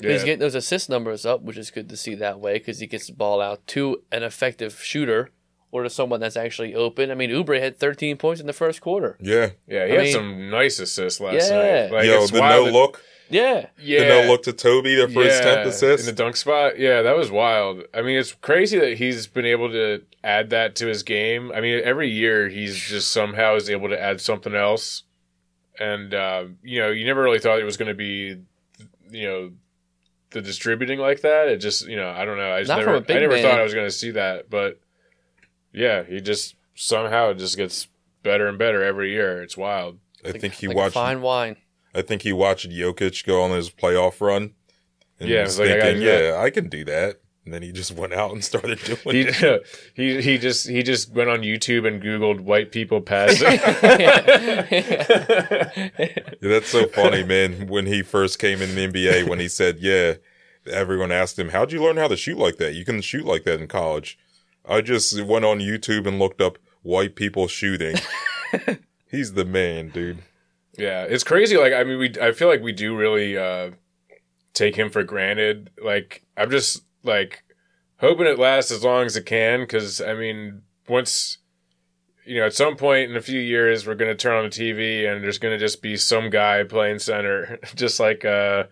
But He's getting those assist numbers up, which is good to see that way because he gets the ball out to an effective shooter or to someone that's actually open. I mean, Oubre had 13 points in the first quarter. Yeah. Yeah, he I had mean- some nice assists last Yeah. night. Like, Yo, it's the wild no that- look, Yeah. Yeah, the no look to Toby there for his Yeah, 10th assist. in the dunk spot. Yeah, that was wild. I mean, it's crazy that he's been able to add that to his game. I mean, every year he's just somehow is able to add something else. And uh, you know, you never really thought it was going to be, you know, the distributing like that. It just, you know, I don't know. I just Not never, from a big I never man. thought I was going to see that. But yeah, he just somehow it just gets better and better every year. It's wild. I think he like watched. fine wine. I think he watched Jokic go on his playoff run. And Yeah, was it's like, I gotta thinking, that. yeah, I can do that. And then he just went out and started doing He, it. he he just he just went on YouTube and Googled white people passing. Yeah, that's so funny, man. When he first came in the NBA, when he said, "Yeah," everyone asked him, "How'd you learn how to shoot like that? You can shoot like that in college." I just went on YouTube and looked up white people shooting. He's the man, dude. Yeah, it's crazy. Like, I mean, we I feel like we do really uh, take him for granted. Like, I'm just like hoping it lasts as long as it can. Because I mean, once you know, at some point in a few years, we're gonna turn on the TV and there's gonna just be some guy playing center, just like uh,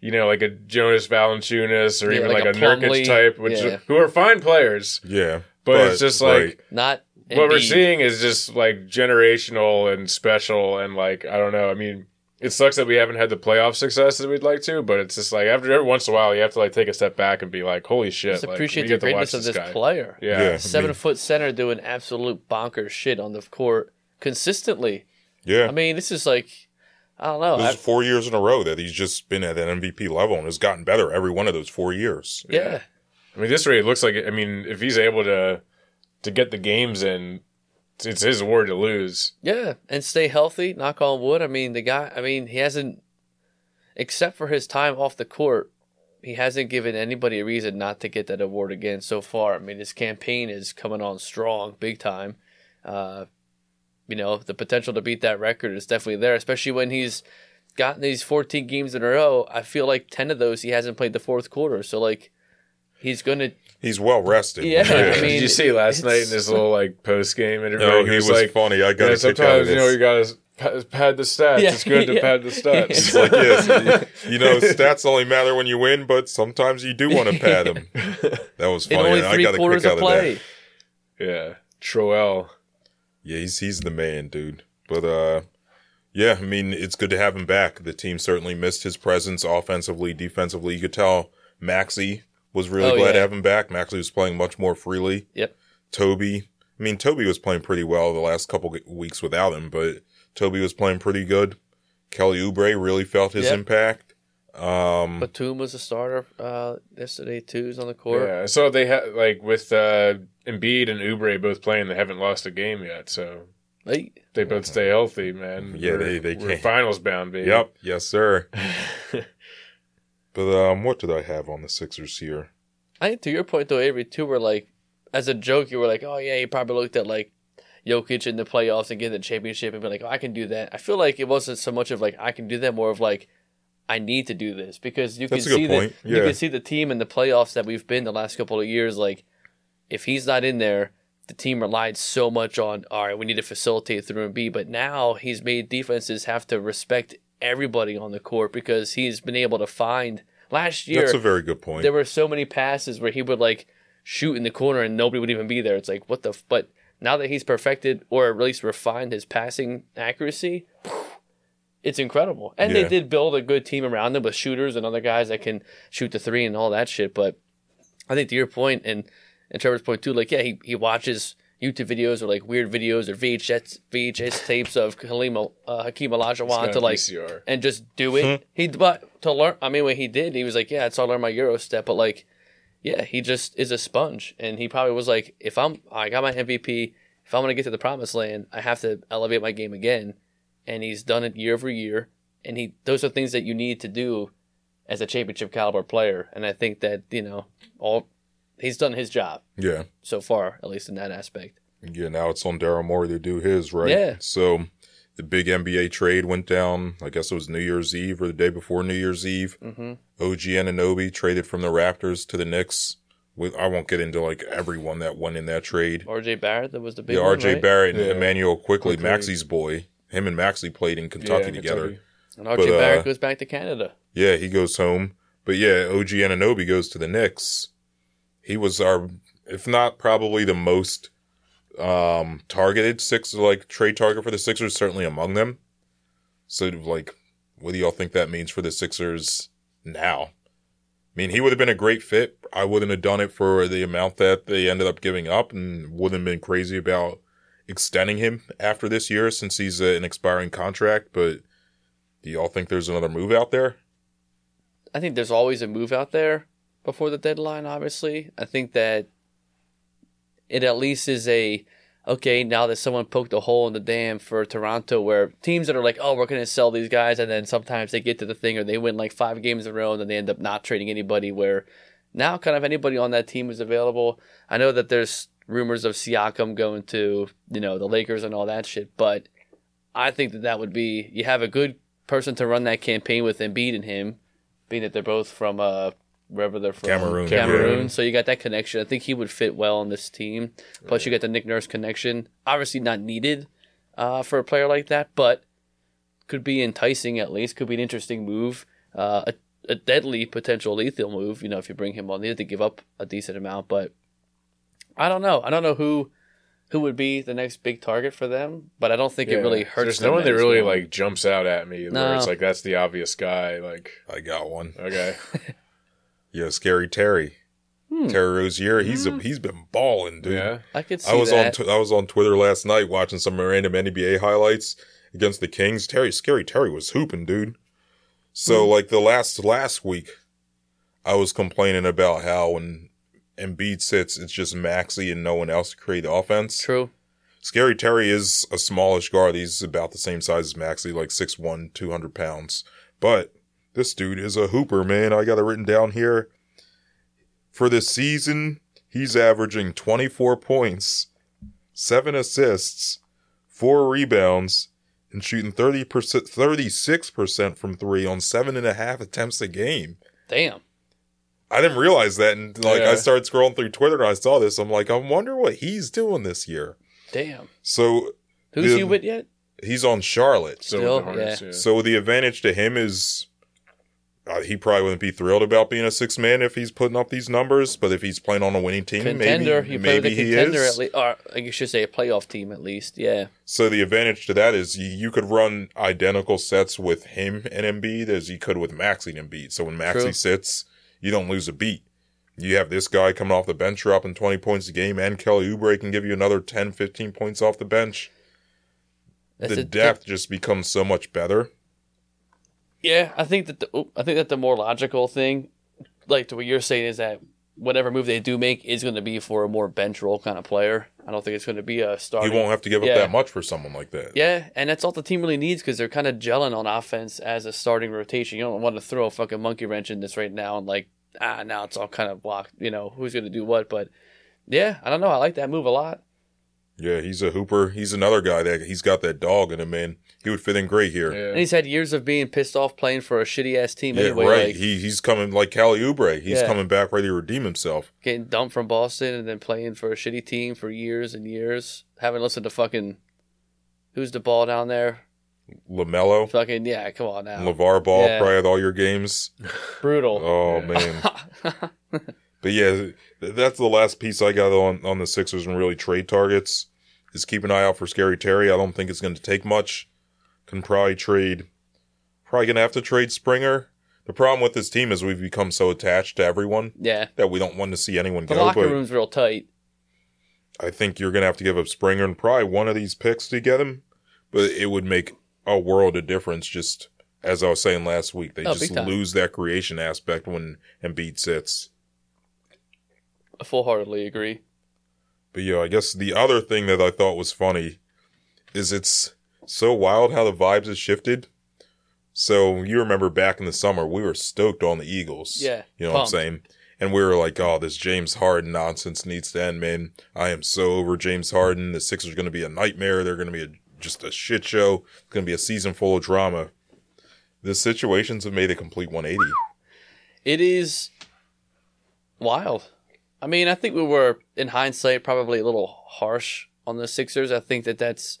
you know, like a Jonas Valanciunas or Yeah, even like like, a a, Nurkic type, which Yeah. who are fine players, Yeah, but, it's just like. right. Not what we're seeing is just like generational and special and like I don't know. I mean, it sucks that we haven't had the playoff success that we'd like to, but it's just like after every once in a while you have to like take a step back and be like, holy shit! Just like, appreciate we the get to watch greatness of this guy. player. Yeah. Yeah. I Seven mean- foot center doing absolute bonkers shit on the court consistently. yeah. I mean, this is like, I don't know. this I- is four years in a row that he's just been at that MVP level and has gotten better every one of those four years. yeah. I mean, this rate looks like I mean, if he's able to to get the games in, it's his award to lose. Yeah, and stay healthy. Knock on wood. I mean, the guy. I mean, he hasn't, except for his time off the court, he hasn't given anybody a reason not to get that award again so far. I mean, his campaign is coming on strong, big time. Uh, you know, the potential to beat that record is definitely there, especially when he's gotten these 14 games in a row. I feel like 10 of those he hasn't played the fourth quarter. So like, he's gonna. He's well rested. Yeah, I mean, Did you see last night in it's- this little like post game interview? No, he was, like, funny. I got yeah, a kick out of sometimes you know you gotta pad the stats. Yeah, it's good to yeah. pad the stats. It's like, yes, you know, stats only matter when you win, but sometimes you do want to pad them. That was funny. only and I got a quarters kick of out of that. play. yeah, Troel. Yeah, he's he's the man, dude. But uh yeah, I mean, it's good to have him back. The team certainly missed his presence offensively, defensively. You could tell Maxey was really Oh, glad to have him back. Maxley was playing much more freely. Yep. Toby, I mean, Toby was playing pretty well the last couple weeks without him, but Toby was playing pretty good. Kelly Oubre really felt his Yep. impact. Um, Batum was a starter uh, yesterday too. He's on the court. Yeah, so they had like with uh, Embiid and Oubre both playing, they haven't lost a game yet. So Hey, they both stay healthy, man. Yeah, We're- they- they we're can't- finals bound, baby. yep, yes, sir. but um, what did I have on the Sixers here? I think to your point though, Avery, too, were like, as a joke, you were like, oh yeah, he probably looked at like Jokic in the playoffs and get the championship and be like, oh, I can do that. I feel like it wasn't so much of like I can do that, more of like I need to do this because you That's can see the you can see the team in the playoffs that we've been the last couple of years. Like if he's not in there, the team relied so much on all right, we need to facilitate through Embiid. But now he's made defenses have to respect everybody on the court because he's been able to find last year That's a very good point. there were so many passes where he would like shoot in the corner and nobody would even be there. It's like what the f- but now that he's perfected or at least refined his passing accuracy, it's incredible. And Yeah. they did build a good team around him with shooters and other guys that can shoot the three and all that shit. But I think to your point and and Trevor's point too, like yeah, he he watches YouTube videos or like weird videos or VHS VHS tapes of Halim, uh, Hakeem Olajuwon to like VCR. and just do it. He but to learn. I mean, when he did, he was like, "Yeah, it's all learn my Euro step." But like, yeah, he just is a sponge, and he probably was like, "If I'm, I got my MVP. If I'm gonna get to the promised land, I have to elevate my game again." And he's done it year over year, and he those are things that you need to do as a championship caliber player. And I think that you know all he's done his job yeah. so far, at least in that aspect. Yeah, now it's on Daryl Morey to do his, right? Yeah. So the big NBA trade went down, I guess it was New Year's Eve or the day before New Year's Eve. hmm OG Anunoby traded from the Raptors to the Knicks. with I won't get into like everyone that went in that trade. R.J. Barrett, that was the big Yeah, one, R.J. right? Barrett and Yeah. Immanuel Quickley, Quickley. Maxey's boy. Him and Maxie played in Kentucky Yeah, together. Kentucky. And R.J. But, uh, Barrett goes back to Canada. Yeah, he goes home. But yeah, OG Anunoby goes to the Knicks. He was our, if not probably the most um targeted six like trade target for the Sixers, certainly among them. So like, what do y'all think that means for the Sixers now? I mean, he would have been a great fit. I wouldn't have done it for the amount that they ended up giving up, and wouldn't have been crazy about extending him after this year since he's uh, an expiring contract. But do y'all think there's another move out there? I think there's always a move out there before the deadline, obviously. I think that it at least is a okay, now that someone poked a hole in the dam for Toronto where teams that are like, Oh, we're gonna sell these guys and then sometimes they get to the thing or they win like five games in a row and then they end up not trading anybody where now kind of anybody on that team is available. I know that there's rumors of Siakam going to, you know, the Lakers and all that shit, but I think that that would be you have a good person to run that campaign with Embiid and him, being that they're both from uh wherever they're from Cameroon. Cameroon. Yeah. So you got that connection. I think he would fit well on this team. Plus you got the Nick Nurse connection. Obviously not needed uh, for a player like that, but could be enticing at least. Could be an interesting move. Uh, a, a deadly potential lethal move. You know, if you bring him on, they have to give up a decent amount, but I don't know. I don't know who who would be the next big target for them, but I don't think it really hurts. There's them no one that really well. like jumps out at me No. where it's like that's the obvious guy. Like, I got one. okay, Yeah, scary Terry. Hmm. Terry Rozier. He's a, he's been balling, dude. yeah, I could see I was that. on t- I was on Twitter last night watching some random NBA highlights against the Kings. Terry, scary Terry was hooping, dude. So Hmm. like the last last week, I was complaining about how when Embiid sits, it's just Maxey and no one else to create the offense. True. Scary Terry is a smallish guard. He's about the same size as Maxey, like 6'1", 200 pounds. But this dude is a hooper, man. I got it written down here. For this season, he's averaging 24 points, 7 assists, 4 rebounds, and shooting 30%, 36% from 3 on 7.5 attempts a game. Damn. I didn't realize that. And like, Yeah. I started scrolling through Twitter and I saw this. I'm like, I wonder what he's doing this year. Damn. So Who's The- he with yet? he's on Charlotte. still, Still, with the Hornets, yeah. So the advantage to him is uh, he probably wouldn't be thrilled about being a six man if he's putting up these numbers, but if he's playing on a winning team, Contender. maybe he played with maybe he is. at least, or I should say a playoff team at least. Yeah. So the advantage to that is you, you could run identical sets with him and Embiid as you could with Maxey and Embiid. So when Maxey True. sits, you don't lose a beat. You have this guy coming off the bench dropping 20 points a game, and Kelly Oubre can give you another 10, 15 points off the bench. That's the a- depth just becomes so much better. Yeah, I think that the I think that the more logical thing, like to what you're saying, is that whatever move they do make is going to be for a more bench role kind of player. I don't think it's going to be a He starting. won't have to give up Yeah. that much for someone like that. Yeah, and that's all the team really needs because they're kind of gelling on offense as a starting rotation. You don't want to throw a fucking monkey wrench in this right now and like ah now it's all kind of blocked. You know who's going to do what, but yeah, I don't know. I like that move a lot. Yeah, he's a hooper. He's another guy that he's got that dog in him, man. He would fit in great here. Yeah. And he's had years of being pissed off playing for a shitty ass team Yeah, anyway. right. Like he he's coming like Kelly Oubre. He's Yeah. coming back ready to redeem himself. getting dumped from Boston and then playing for a shitty team for years and years. Haven't listened to fucking who's the ball down there? Lamelo, Fucking yeah, come on now. LaVar Ball, Yeah. probably at all your games. Brutal. Oh man. But yeah, that's the last piece I got on on the Sixers and really trade targets. Is keep an eye out for Scary Terry. I don't think it's going to take much. Can probably trade. Probably going to have to trade Springer. The problem with this team is we've become so attached to everyone yeah. that we don't want to see anyone The go. locker but room's real tight. I think you're going to have to give up Springer and probably one of these picks to get him. But it would make a world of difference. Just as I was saying last week, they Oh, just lose that creation aspect when Embiid sits. I full heartedly agree. But yeah, I guess the other thing that I thought was funny is it's so wild how the vibes have shifted. So you remember back in the summer, we were stoked on the Eagles. Yeah, You know pumped. what I'm saying? And we were like, oh, this James Harden nonsense needs to end, man. I am so over James Harden. The Sixers are going to be a nightmare. They're going to be a, just a shit show. It's going to be a season full of drama. The situations have made a complete 180. It is wild. I mean, I think we were in hindsight probably a little harsh on the Sixers. I think that that's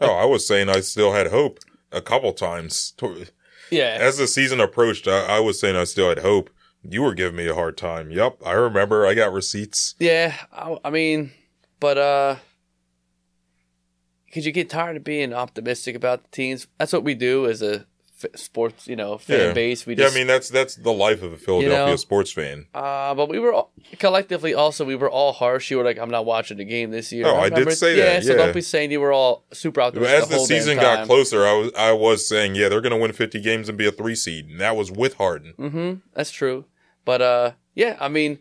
Oh, I was saying I still had hope a couple times. yeah. As the season approached, I, I was saying I still had hope. You were giving me a hard time. Yep, I remember. I got receipts. Yeah, I, I mean, but uh, because you get tired of being optimistic about the teams. That's what we do as a sports, you know, fan Yeah. base. We yeah, just, I mean that's that's the life of a Philadelphia know, sports fan. uh, but we were all, collectively also we were all harsh. You were like, I'm not watching the game this year. Oh, I did say yeah, that, So yeah. don't be saying you were all super out optimistic. as the whole season got closer, I was I was saying, yeah, they're going to win 50 games and be a three seed, and that was with Harden. Mm-hmm. That's true. But uh, yeah, I mean,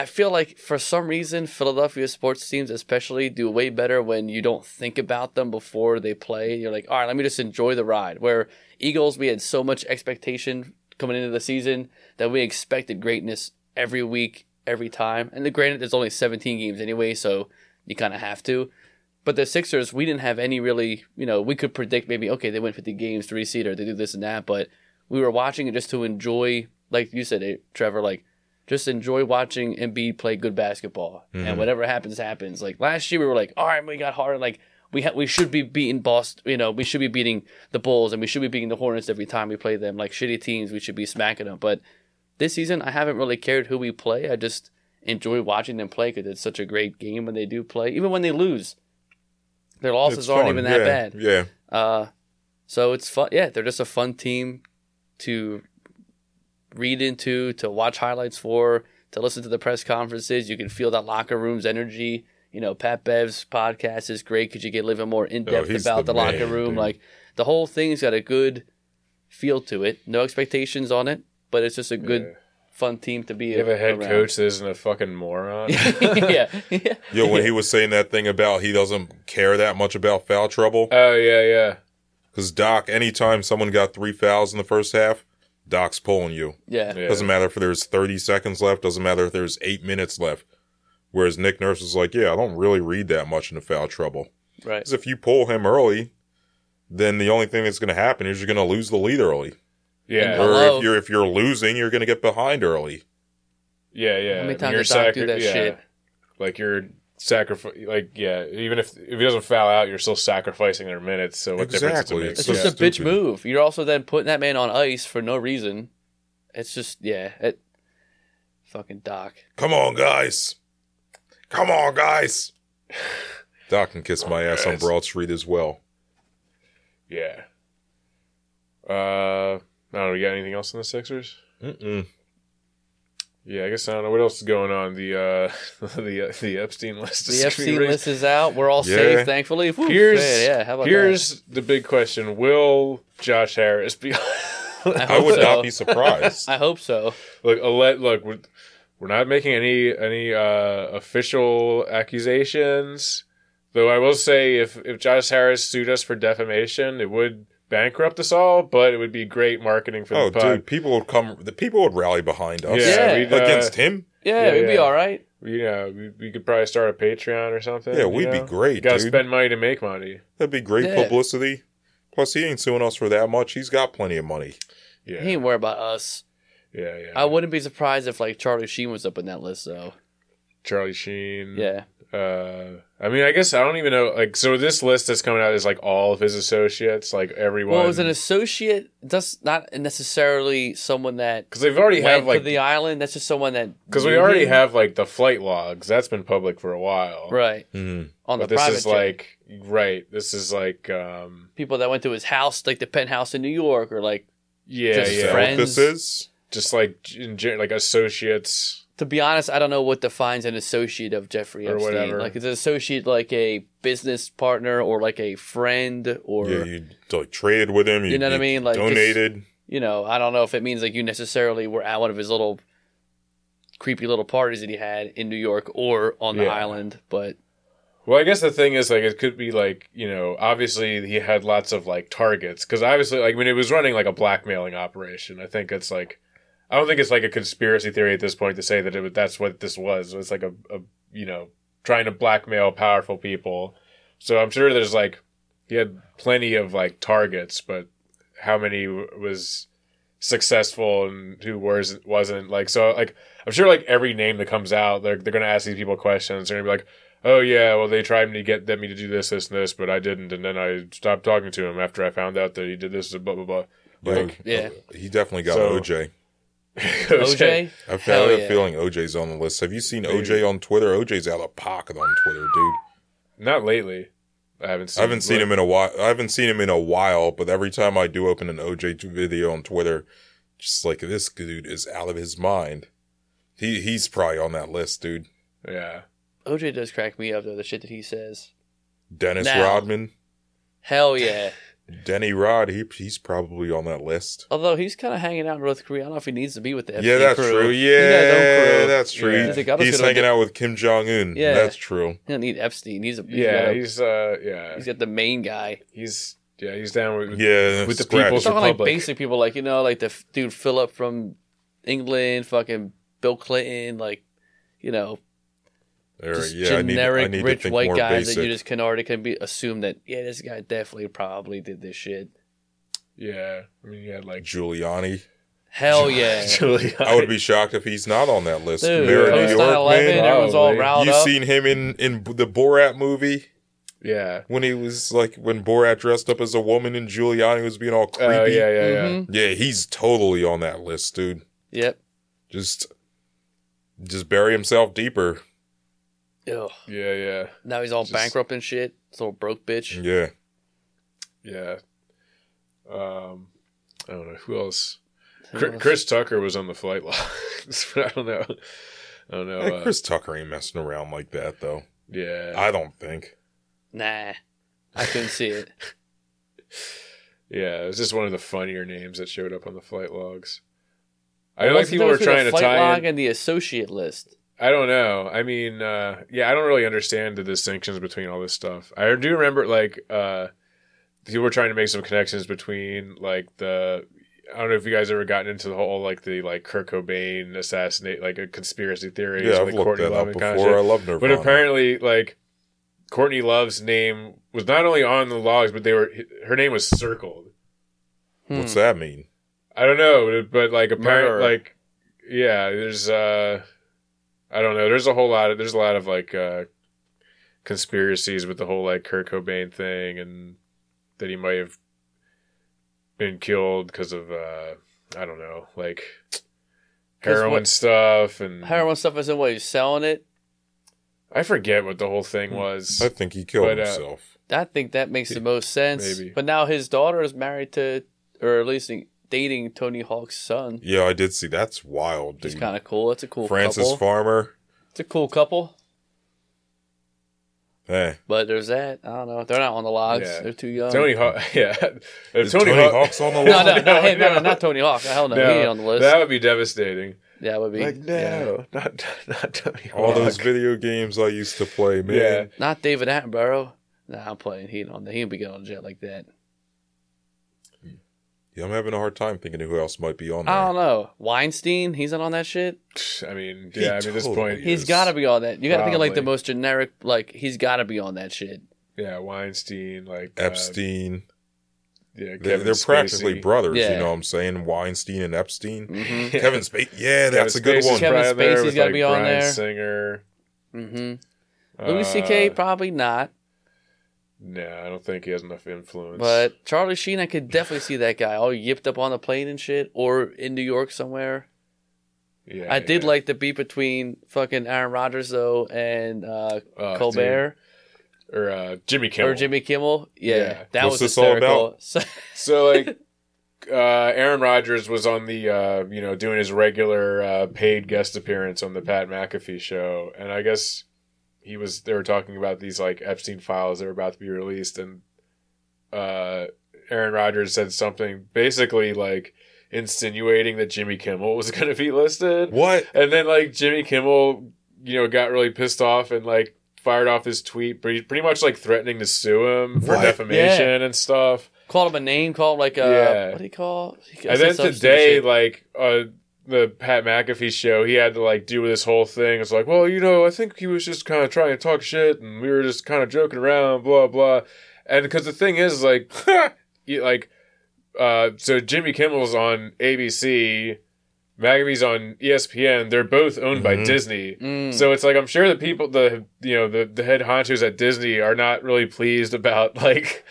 I feel like for some reason Philadelphia sports teams, especially, do way better when you don't think about them before they play. You're like, all right, let me just enjoy the ride. Where Eagles, we had so much expectation coming into the season that we expected greatness every week, every time. And the granted, there's only 17 games anyway, so you kind of have to. But the Sixers, we didn't have any really, you know, we could predict maybe, okay, they win 50 games, three seed, or they do this and that, but we were watching it just to enjoy, like you said, eh, Trevor, like just enjoy watching Embiid play good basketball, and whatever happens, happens. Like last year, we were like, all right, we got hard, like we ha- we should be beating Boston, you know, we should be beating the Bulls, and we should be beating the Hornets every time we play them. Like shitty teams, we should be smacking them. But this season, I haven't really cared who we play. I just enjoy watching them play because it's such a great game when they do play, even when they lose. Their losses It's aren't fun. even that yeah, bad. Yeah, Uh, so it's fun. Yeah, they're just a fun team to read into, to watch highlights for, to listen to the press conferences. You can feel that locker room's energy. You know, Pat Bev's podcast is great because you get a little bit more in depth Oh, about the the, locker room. dude. Like the whole thing's got a good feel to it. No expectations on it, but it's just a good, Yeah. fun team to be. You have a head around. coach that isn't a fucking moron. yeah, yeah. yo, when he was saying that thing about he doesn't care that much about foul trouble, oh yeah, yeah. because Doc, anytime someone got three fouls in the first half, Doc's pulling you. yeah. Yeah. Doesn't matter if there's 30 seconds left. Doesn't matter if there's eight minutes left. Whereas Nick Nurse is like, yeah, I don't really read that much into foul trouble. Right. Because if you pull him early, then the only thing that's going to happen is you're going to lose the lead early. Yeah, And- Or Hello? if you're if you're losing, you're going to get behind early. yeah, yeah. How many And times you're did Doc do that yeah. shit? Like you're sacrifice, like yeah. Even if if he doesn't foul out, you're still sacrificing their minutes. So what difference Exactly. does it make? It's just yeah. a bitch move. You're also then putting that man on ice for no reason. It's just yeah, it fucking Doc. Come on, guys. Come on, guys. Doc can kiss my ass on Broad Street as well. yeah. Uh, I don't know. You got anything else on the Sixers? Mm-mm. Yeah, I guess I don't know what else is going on. The uh, the uh, the Epstein list. The is FC being raised. list is out. We're all Yeah. safe, thankfully. Whew, Here's man, yeah. How about here's the big question: Will Josh Harris be? that? I would so. not be surprised. I hope so. look, I'll let look. We're, we're not making any any uh, official accusations, though. I will say, if if Josh Harris sued us for defamation, it would bankrupt us all, but it would be great marketing for oh, the pod. dude, people would come. The people would rally behind us Yeah, Yeah. we'd, uh, against him. Yeah, Yeah, we'd be all right. You know, we, we could probably start a Patreon or something. Yeah, we'd be know? great, You gotta spend money to make money. That'd be great Yeah. publicity. Plus, he ain't suing us for that much. He's got plenty of money. Yeah, He ain't worry about us. yeah, yeah. I wouldn't be surprised if like Charlie Sheen was up in that list though. Charlie Sheen. Yeah. Uh, I mean, I guess I don't even know. Like, so this list that's coming out is like all of his associates, like everyone. Well, as an associate, that's not necessarily someone that because they've already went have like the island. That's just someone that because we already him. have like the flight logs. That's been public for a while, right Mm. on But the this private is jet. like right. This is like um people that went to his house, like the penthouse in New York, or like yeah Just yeah friends. This is just like in, gen- like associates. To be honest, I don't know what defines an associate of Jeffrey Or Epstein. whatever. Like, is an associate like a business partner or like a friend or yeah, you like traded with him. You know what I mean? Like, just- donated. you know, I don't know if it means like you necessarily were at one of his little creepy little parties that he had in New York or on the Yeah. island, but Well, I guess the thing is, like, it could be like, you know, obviously he had lots of like targets because obviously, like, when it was running like a blackmailing operation, I think it's like, I don't think it's like a conspiracy theory at this point to say that it, was- that's what this was. It's like a, a, you know, trying to blackmail powerful people. So I'm sure there's like, he had plenty of like targets, but how many was successful and who was wasn't. Like so, like I'm sure like every name that comes out, they're they're gonna ask these people questions. They're gonna be like, "Oh yeah, well they tried to get them me to do this, this, and this, but I didn't, and then I stopped talking to him after I found out that he did this, blah blah blah." Like Yeah. He definitely got So- OJ. OJ. I've Hell had a yeah. feeling OJ's on the list. Have you seen Maybe. OJ on Twitter? OJ's out of pocket on Twitter, dude. not lately. I haven't seen. I haven't seen him in a while. I haven't seen him in a while, but every time I do open an OJ video on Twitter, just like this dude is out of his mind. He he's probably on that list, dude. Yeah, OJ does crack me up though. The shit that he says. Dennis Now. Rodman, Hell yeah. Denny Rod, he he's probably on that list. Although he's kind of hanging out in North Korea. I don't know if he needs to be with the yeah, that's crew. true. He got his own Yeah, that's true. Yeah. He's, like, he's hanging get... out with Kim Jong Un. Yeah, that's true. He don't need Epstein. He's a he's yeah. Got a, he's uh yeah. He's got the main guy. he's yeah, he's down with Yeah, with the scratch. people's Talking like basic people, like you know, like the f- dude Philip from England, fucking Bill Clinton, like you know, Or, just yeah, I need, generic I need rich to white more guys basic. that you just can already can be assume that yeah, this guy definitely probably did this shit. yeah, I mean, he had like Giuliani. Hell yeah, Giuliani. I would be shocked if he's not on that list. dude. Mayor New York, 9/11, man. everyone's all riled You've up. seen him in in the Borat movie yeah. when he was like when Borat dressed up as a woman and Giuliani was being all creepy. Oh yeah, yeah, yeah. Mhm. Yeah, he's totally on that list, dude. Yep. Just just bury himself deeper. Ugh. Yeah, yeah, Now he's all Just- bankrupt and shit. This little broke bitch. Yeah. yeah. Um, I don't know who else. Chris. Chris Tucker was on the flight logs, but I don't know. I don't know. Hey, uh, Chris Tucker ain't messing around like that though. yeah, I don't think. Nah, I couldn't see it. yeah. It was just one of the funnier names that showed up on the flight logs. I What's like people were trying the to flight tie log in. and the associate list. I don't know. I mean, uh, yeah, I don't really understand the distinctions between all this stuff. I do remember like uh, people were trying to make some connections between like the. I don't know if you guys ever gotten into the whole like the like Kurt Cobain assassinate like a conspiracy theory. Yeah, I've like looked that Love up before. kind of. I love Nirvana. But apparently, like Courtney Love's name was not only on the logs, but they were her name was circled. What's Hmm. that mean? I don't know, but like apparently, like yeah, there's uh, I don't know. There's a whole lot of there's a lot of like uh, conspiracies with the whole like Kurt Cobain thing and that he might have been killed because of uh, I don't know, like heroin what- stuff and Heroin stuff is in what he's selling it. I forget what the whole Hmm. thing was. I think he killed But, uh, himself. I think that makes the most sense. Maybe. But now his daughter is married to, or at least dating Tony Hawk's son. Yeah, I did see. That's wild, It's dude. kind of cool. It's a cool Francis couple. Farmer. it's a cool couple. Hey, But there's that. I don't know. They're not on the logs. Yeah. They're too young. Tony Hawk, yeah. If is Tony, Hawk- Hawk's on the No, list? no, no, hey, no, No, no, not Tony Hawk. Hell no, he ain't on the list. That would be devastating. yeah, it would be. Like, yeah. no, not not Tony All Hawk. those video games I used to play, man. Yeah. Not David Attenborough. Nah, I'm playing. He ain't on. He ain't be getting on jet like that. Yeah, I'm having a hard time thinking of who else might be on there. I don't know. Weinstein. He's not on that shit. I mean, He yeah. I mean, at this totally point. He's got to be on that. You got to think of like the Probably. most generic. Like he's got to be on that shit. yeah, Weinstein, like uh, Epstein. yeah, they're Kevin they're practically Spacey. brothers, Yeah. you know what I'm saying? Weinstein and Epstein. hmm Kevin Spacey. Yeah, that's a good Spacey's one. Kevin probably there Spacey's with, gotta like, be on Bryan there. Singer. hmm Louis Uh, C.K. probably not, No, I don't think he has enough influence. but Charlie Sheen, I could definitely see that guy all yipped up on the plane and shit, or in New York somewhere. yeah, I did yeah. like the beat between fucking Aaron Rodgers though and uh, Oh, Colbert dude. or uh, Jimmy Kimmel. or Jimmy Kimmel. Yeah, Yeah. that What's was this all hysterical. So- So like uh Aaron Rodgers was on the uh you know doing his regular uh paid guest appearance on the Pat McAfee show and I guess he was they were talking about these like Epstein files that were about to be released and uh Aaron Rodgers said something basically like insinuating that Jimmy Kimmel was going to be listed What? and then like Jimmy Kimmel you know got really pissed off and like fired off his tweet pretty, pretty much like threatening to sue him for What? defamation and stuff called him a name, called him like a Yeah. what do you call? He and then today, shit. like uh, the Pat McAfee show, he had to like do this whole thing. It's like, well, you know, I think he was just kind of trying to talk shit, and we were just kind of joking around, blah blah. And because the thing is, like, you, like uh, so Jimmy Kimmel's on ABC, McAfee's on ESPN. They're both owned by Mhm. Disney. Mm. So it's like I'm sure the people, the you know, the the head honchos at Disney are not really pleased about like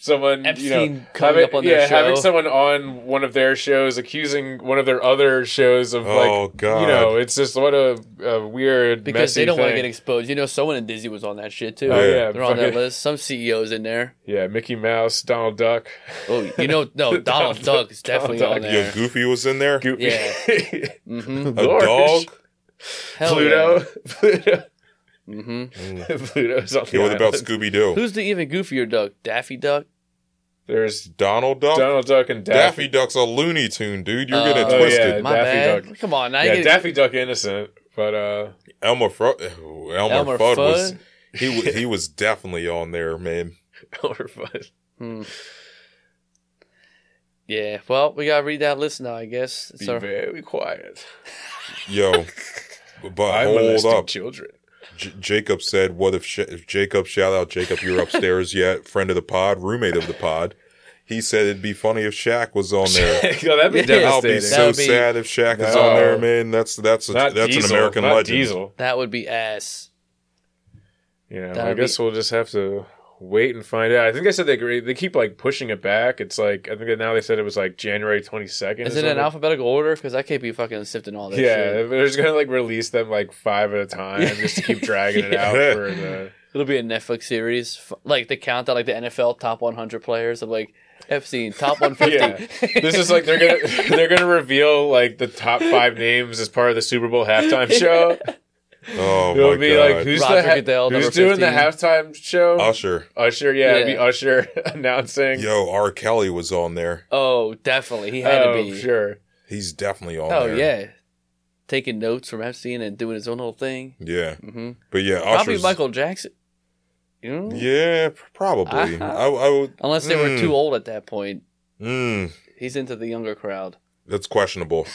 someone you know coming having, up on yeah show. having someone on one of their shows accusing one of their other shows of Oh, like God. you know it's just what a, a weird because messy they don't want to get exposed. You know, someone in Disney was on that shit too. Oh yeah, They're on that list. Some CEOs in there. yeah, Mickey Mouse, Donald Duck, Oh, you know, no, Donald Duck is definitely Donald on Duck. Yo, there. Goofy was in there. Goofy, Yeah. Mm-hmm. A dog. Hell Pluto, Pluto, Yeah. hmm Pluto's on the Yeah, what about. Scooby Doo? Who's the even goofier duck? Daffy Duck. There's Donald Duck. Donald Duck and Daffy Daffy. Duck's a Looney Tune, dude. You're getting it Oh, twisted. yeah. My Daffy bad. Duck. Come on, now Yeah, you get Daffy Duck innocent, but uh, Elmer, Fro- oh, Elmer, Elmer Fudd, was Fudd? he? wa- He was definitely on there, man. Elmer Fudd. Hmm. Yeah, well, we gotta read that list now, I guess. Be So, very quiet. Yo, but I'm hold molesting up. children. J- Jacob said, "What if, sh- if Jacob? Shout out, Jacob. You're upstairs yet? Friend of the pod, roommate of the pod. He said it'd be funny if Shaq was on there. Yo, that'd be Yeah. I'll be devastating. That so would be- sad if Shaq is No. on there, man. That's that's a, Not that's Diesel, an American not legend. Diesel. that would be ass. You know, I That'd guess we'll just have to wait and find out. I think I said they agree- they keep like pushing it back. It's like I think that now they said it was like January twenty second. Is it in alphabetical order? Because I can't be fucking sifting all this Yeah, shit. they're just gonna like release them like five at a time just to keep dragging it out for the. It'll be a Netflix series, like the countdown, like the NFL top 100 players of like Epstein top 150. Yeah, this is like they're gonna they're gonna reveal like the top five names as part of the Super Bowl halftime show. Oh It'll my be god, like who's Roger the ha- Goodell, who's number doing the halftime show? Usher. Usher, yeah, it'd be Yeah. Usher announcing. Yo, R. Kelly was on there. Oh, definitely. He had oh, to be. sure. He's definitely on there. Oh, there. yeah. Taking notes from Epstein and doing his own little thing. yeah. hmm But yeah, Probably Usher's. Michael Jackson. You know? Yeah, probably. Uh-huh. I, I would. Unless they were Mm. too old at that point. Mm, He's into the younger crowd. that's questionable.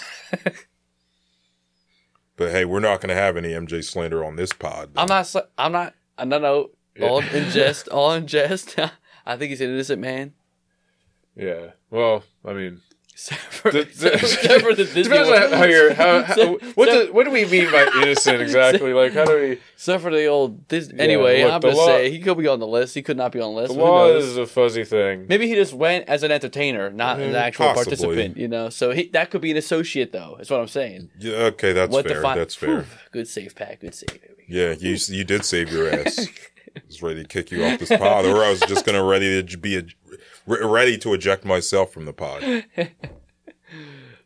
But hey, we're not going to have any MJ slander on this pod. I'm not. sl- I'm not. uh, No, no. All in jest. All in jest. I think he's an innocent man. Yeah. Well, I mean, Except for, The- the- except for the Disney depends on how you're. How, how, what do, what do we mean by innocent exactly? Like, how do we? For the old Disney. Yeah, anyway, look, I'm just law- saying he could be on the list. He could not be on the list. The law is a fuzzy thing. Maybe he just went as an entertainer, not an Mm, actual possibly. participant. You know, so he, that could be an associate, though. Is what I'm saying. Yeah, okay, that's what fair. fi- that's fair. Whew, good save, Pat. Good save. Yeah, you you did save your ass. I was ready to kick you off this pod, or I was just gonna ready to be a, re- ready to eject myself from the pod.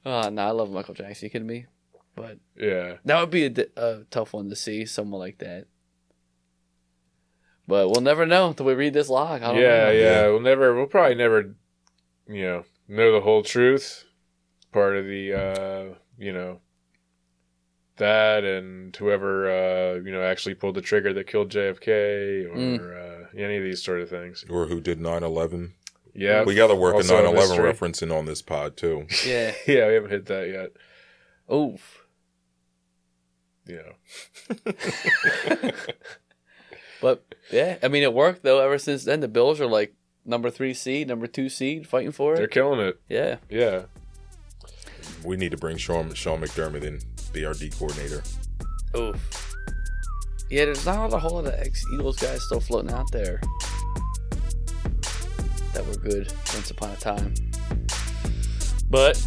Oh no, I love Michael Jackson. You kidding me? But Yeah. that would be a, a tough one to see, someone like that. But we'll never know until we read this log. I don't Yeah, know. yeah. Yeah. We'll never. We'll probably never. You know, know the whole truth. Part of the. uh You know. That and whoever uh you know actually pulled the trigger that killed JFK or Mm. uh, any of these sort of things. Or who did 9-11. Yeah. We got to work Also a a 9-11 mystery. reference in on this pod too. Yeah. yeah, we haven't hit that yet. Oof. Yeah. But yeah, I mean it worked though. Ever since then, the Bills are like number three seed, number two seed, fighting for it. They're killing it. Yeah. Yeah. We need to bring Sean Sean McDermott in, be our D coordinator. Oof. Yeah, there's not a whole lot of ex Eagles guys still floating out there that were good once upon a time. But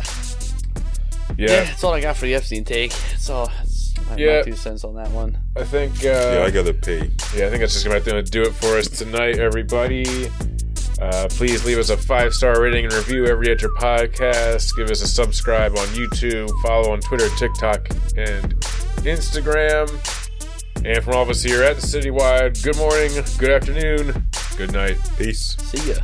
yeah, Yeah. that's all I got for the Epstein take. That's all. That's my, my two cents on that one. I think. Uh, yeah, I got to pee. Yeah, I think that's just about going to do it for us tonight, everybody. Uh, please leave us a five star rating and review every at your podcast. Give us a subscribe on YouTube, follow on Twitter, TikTok, and Instagram. And from all of us here at the Citywide, good morning, good afternoon, good night. Peace. See ya.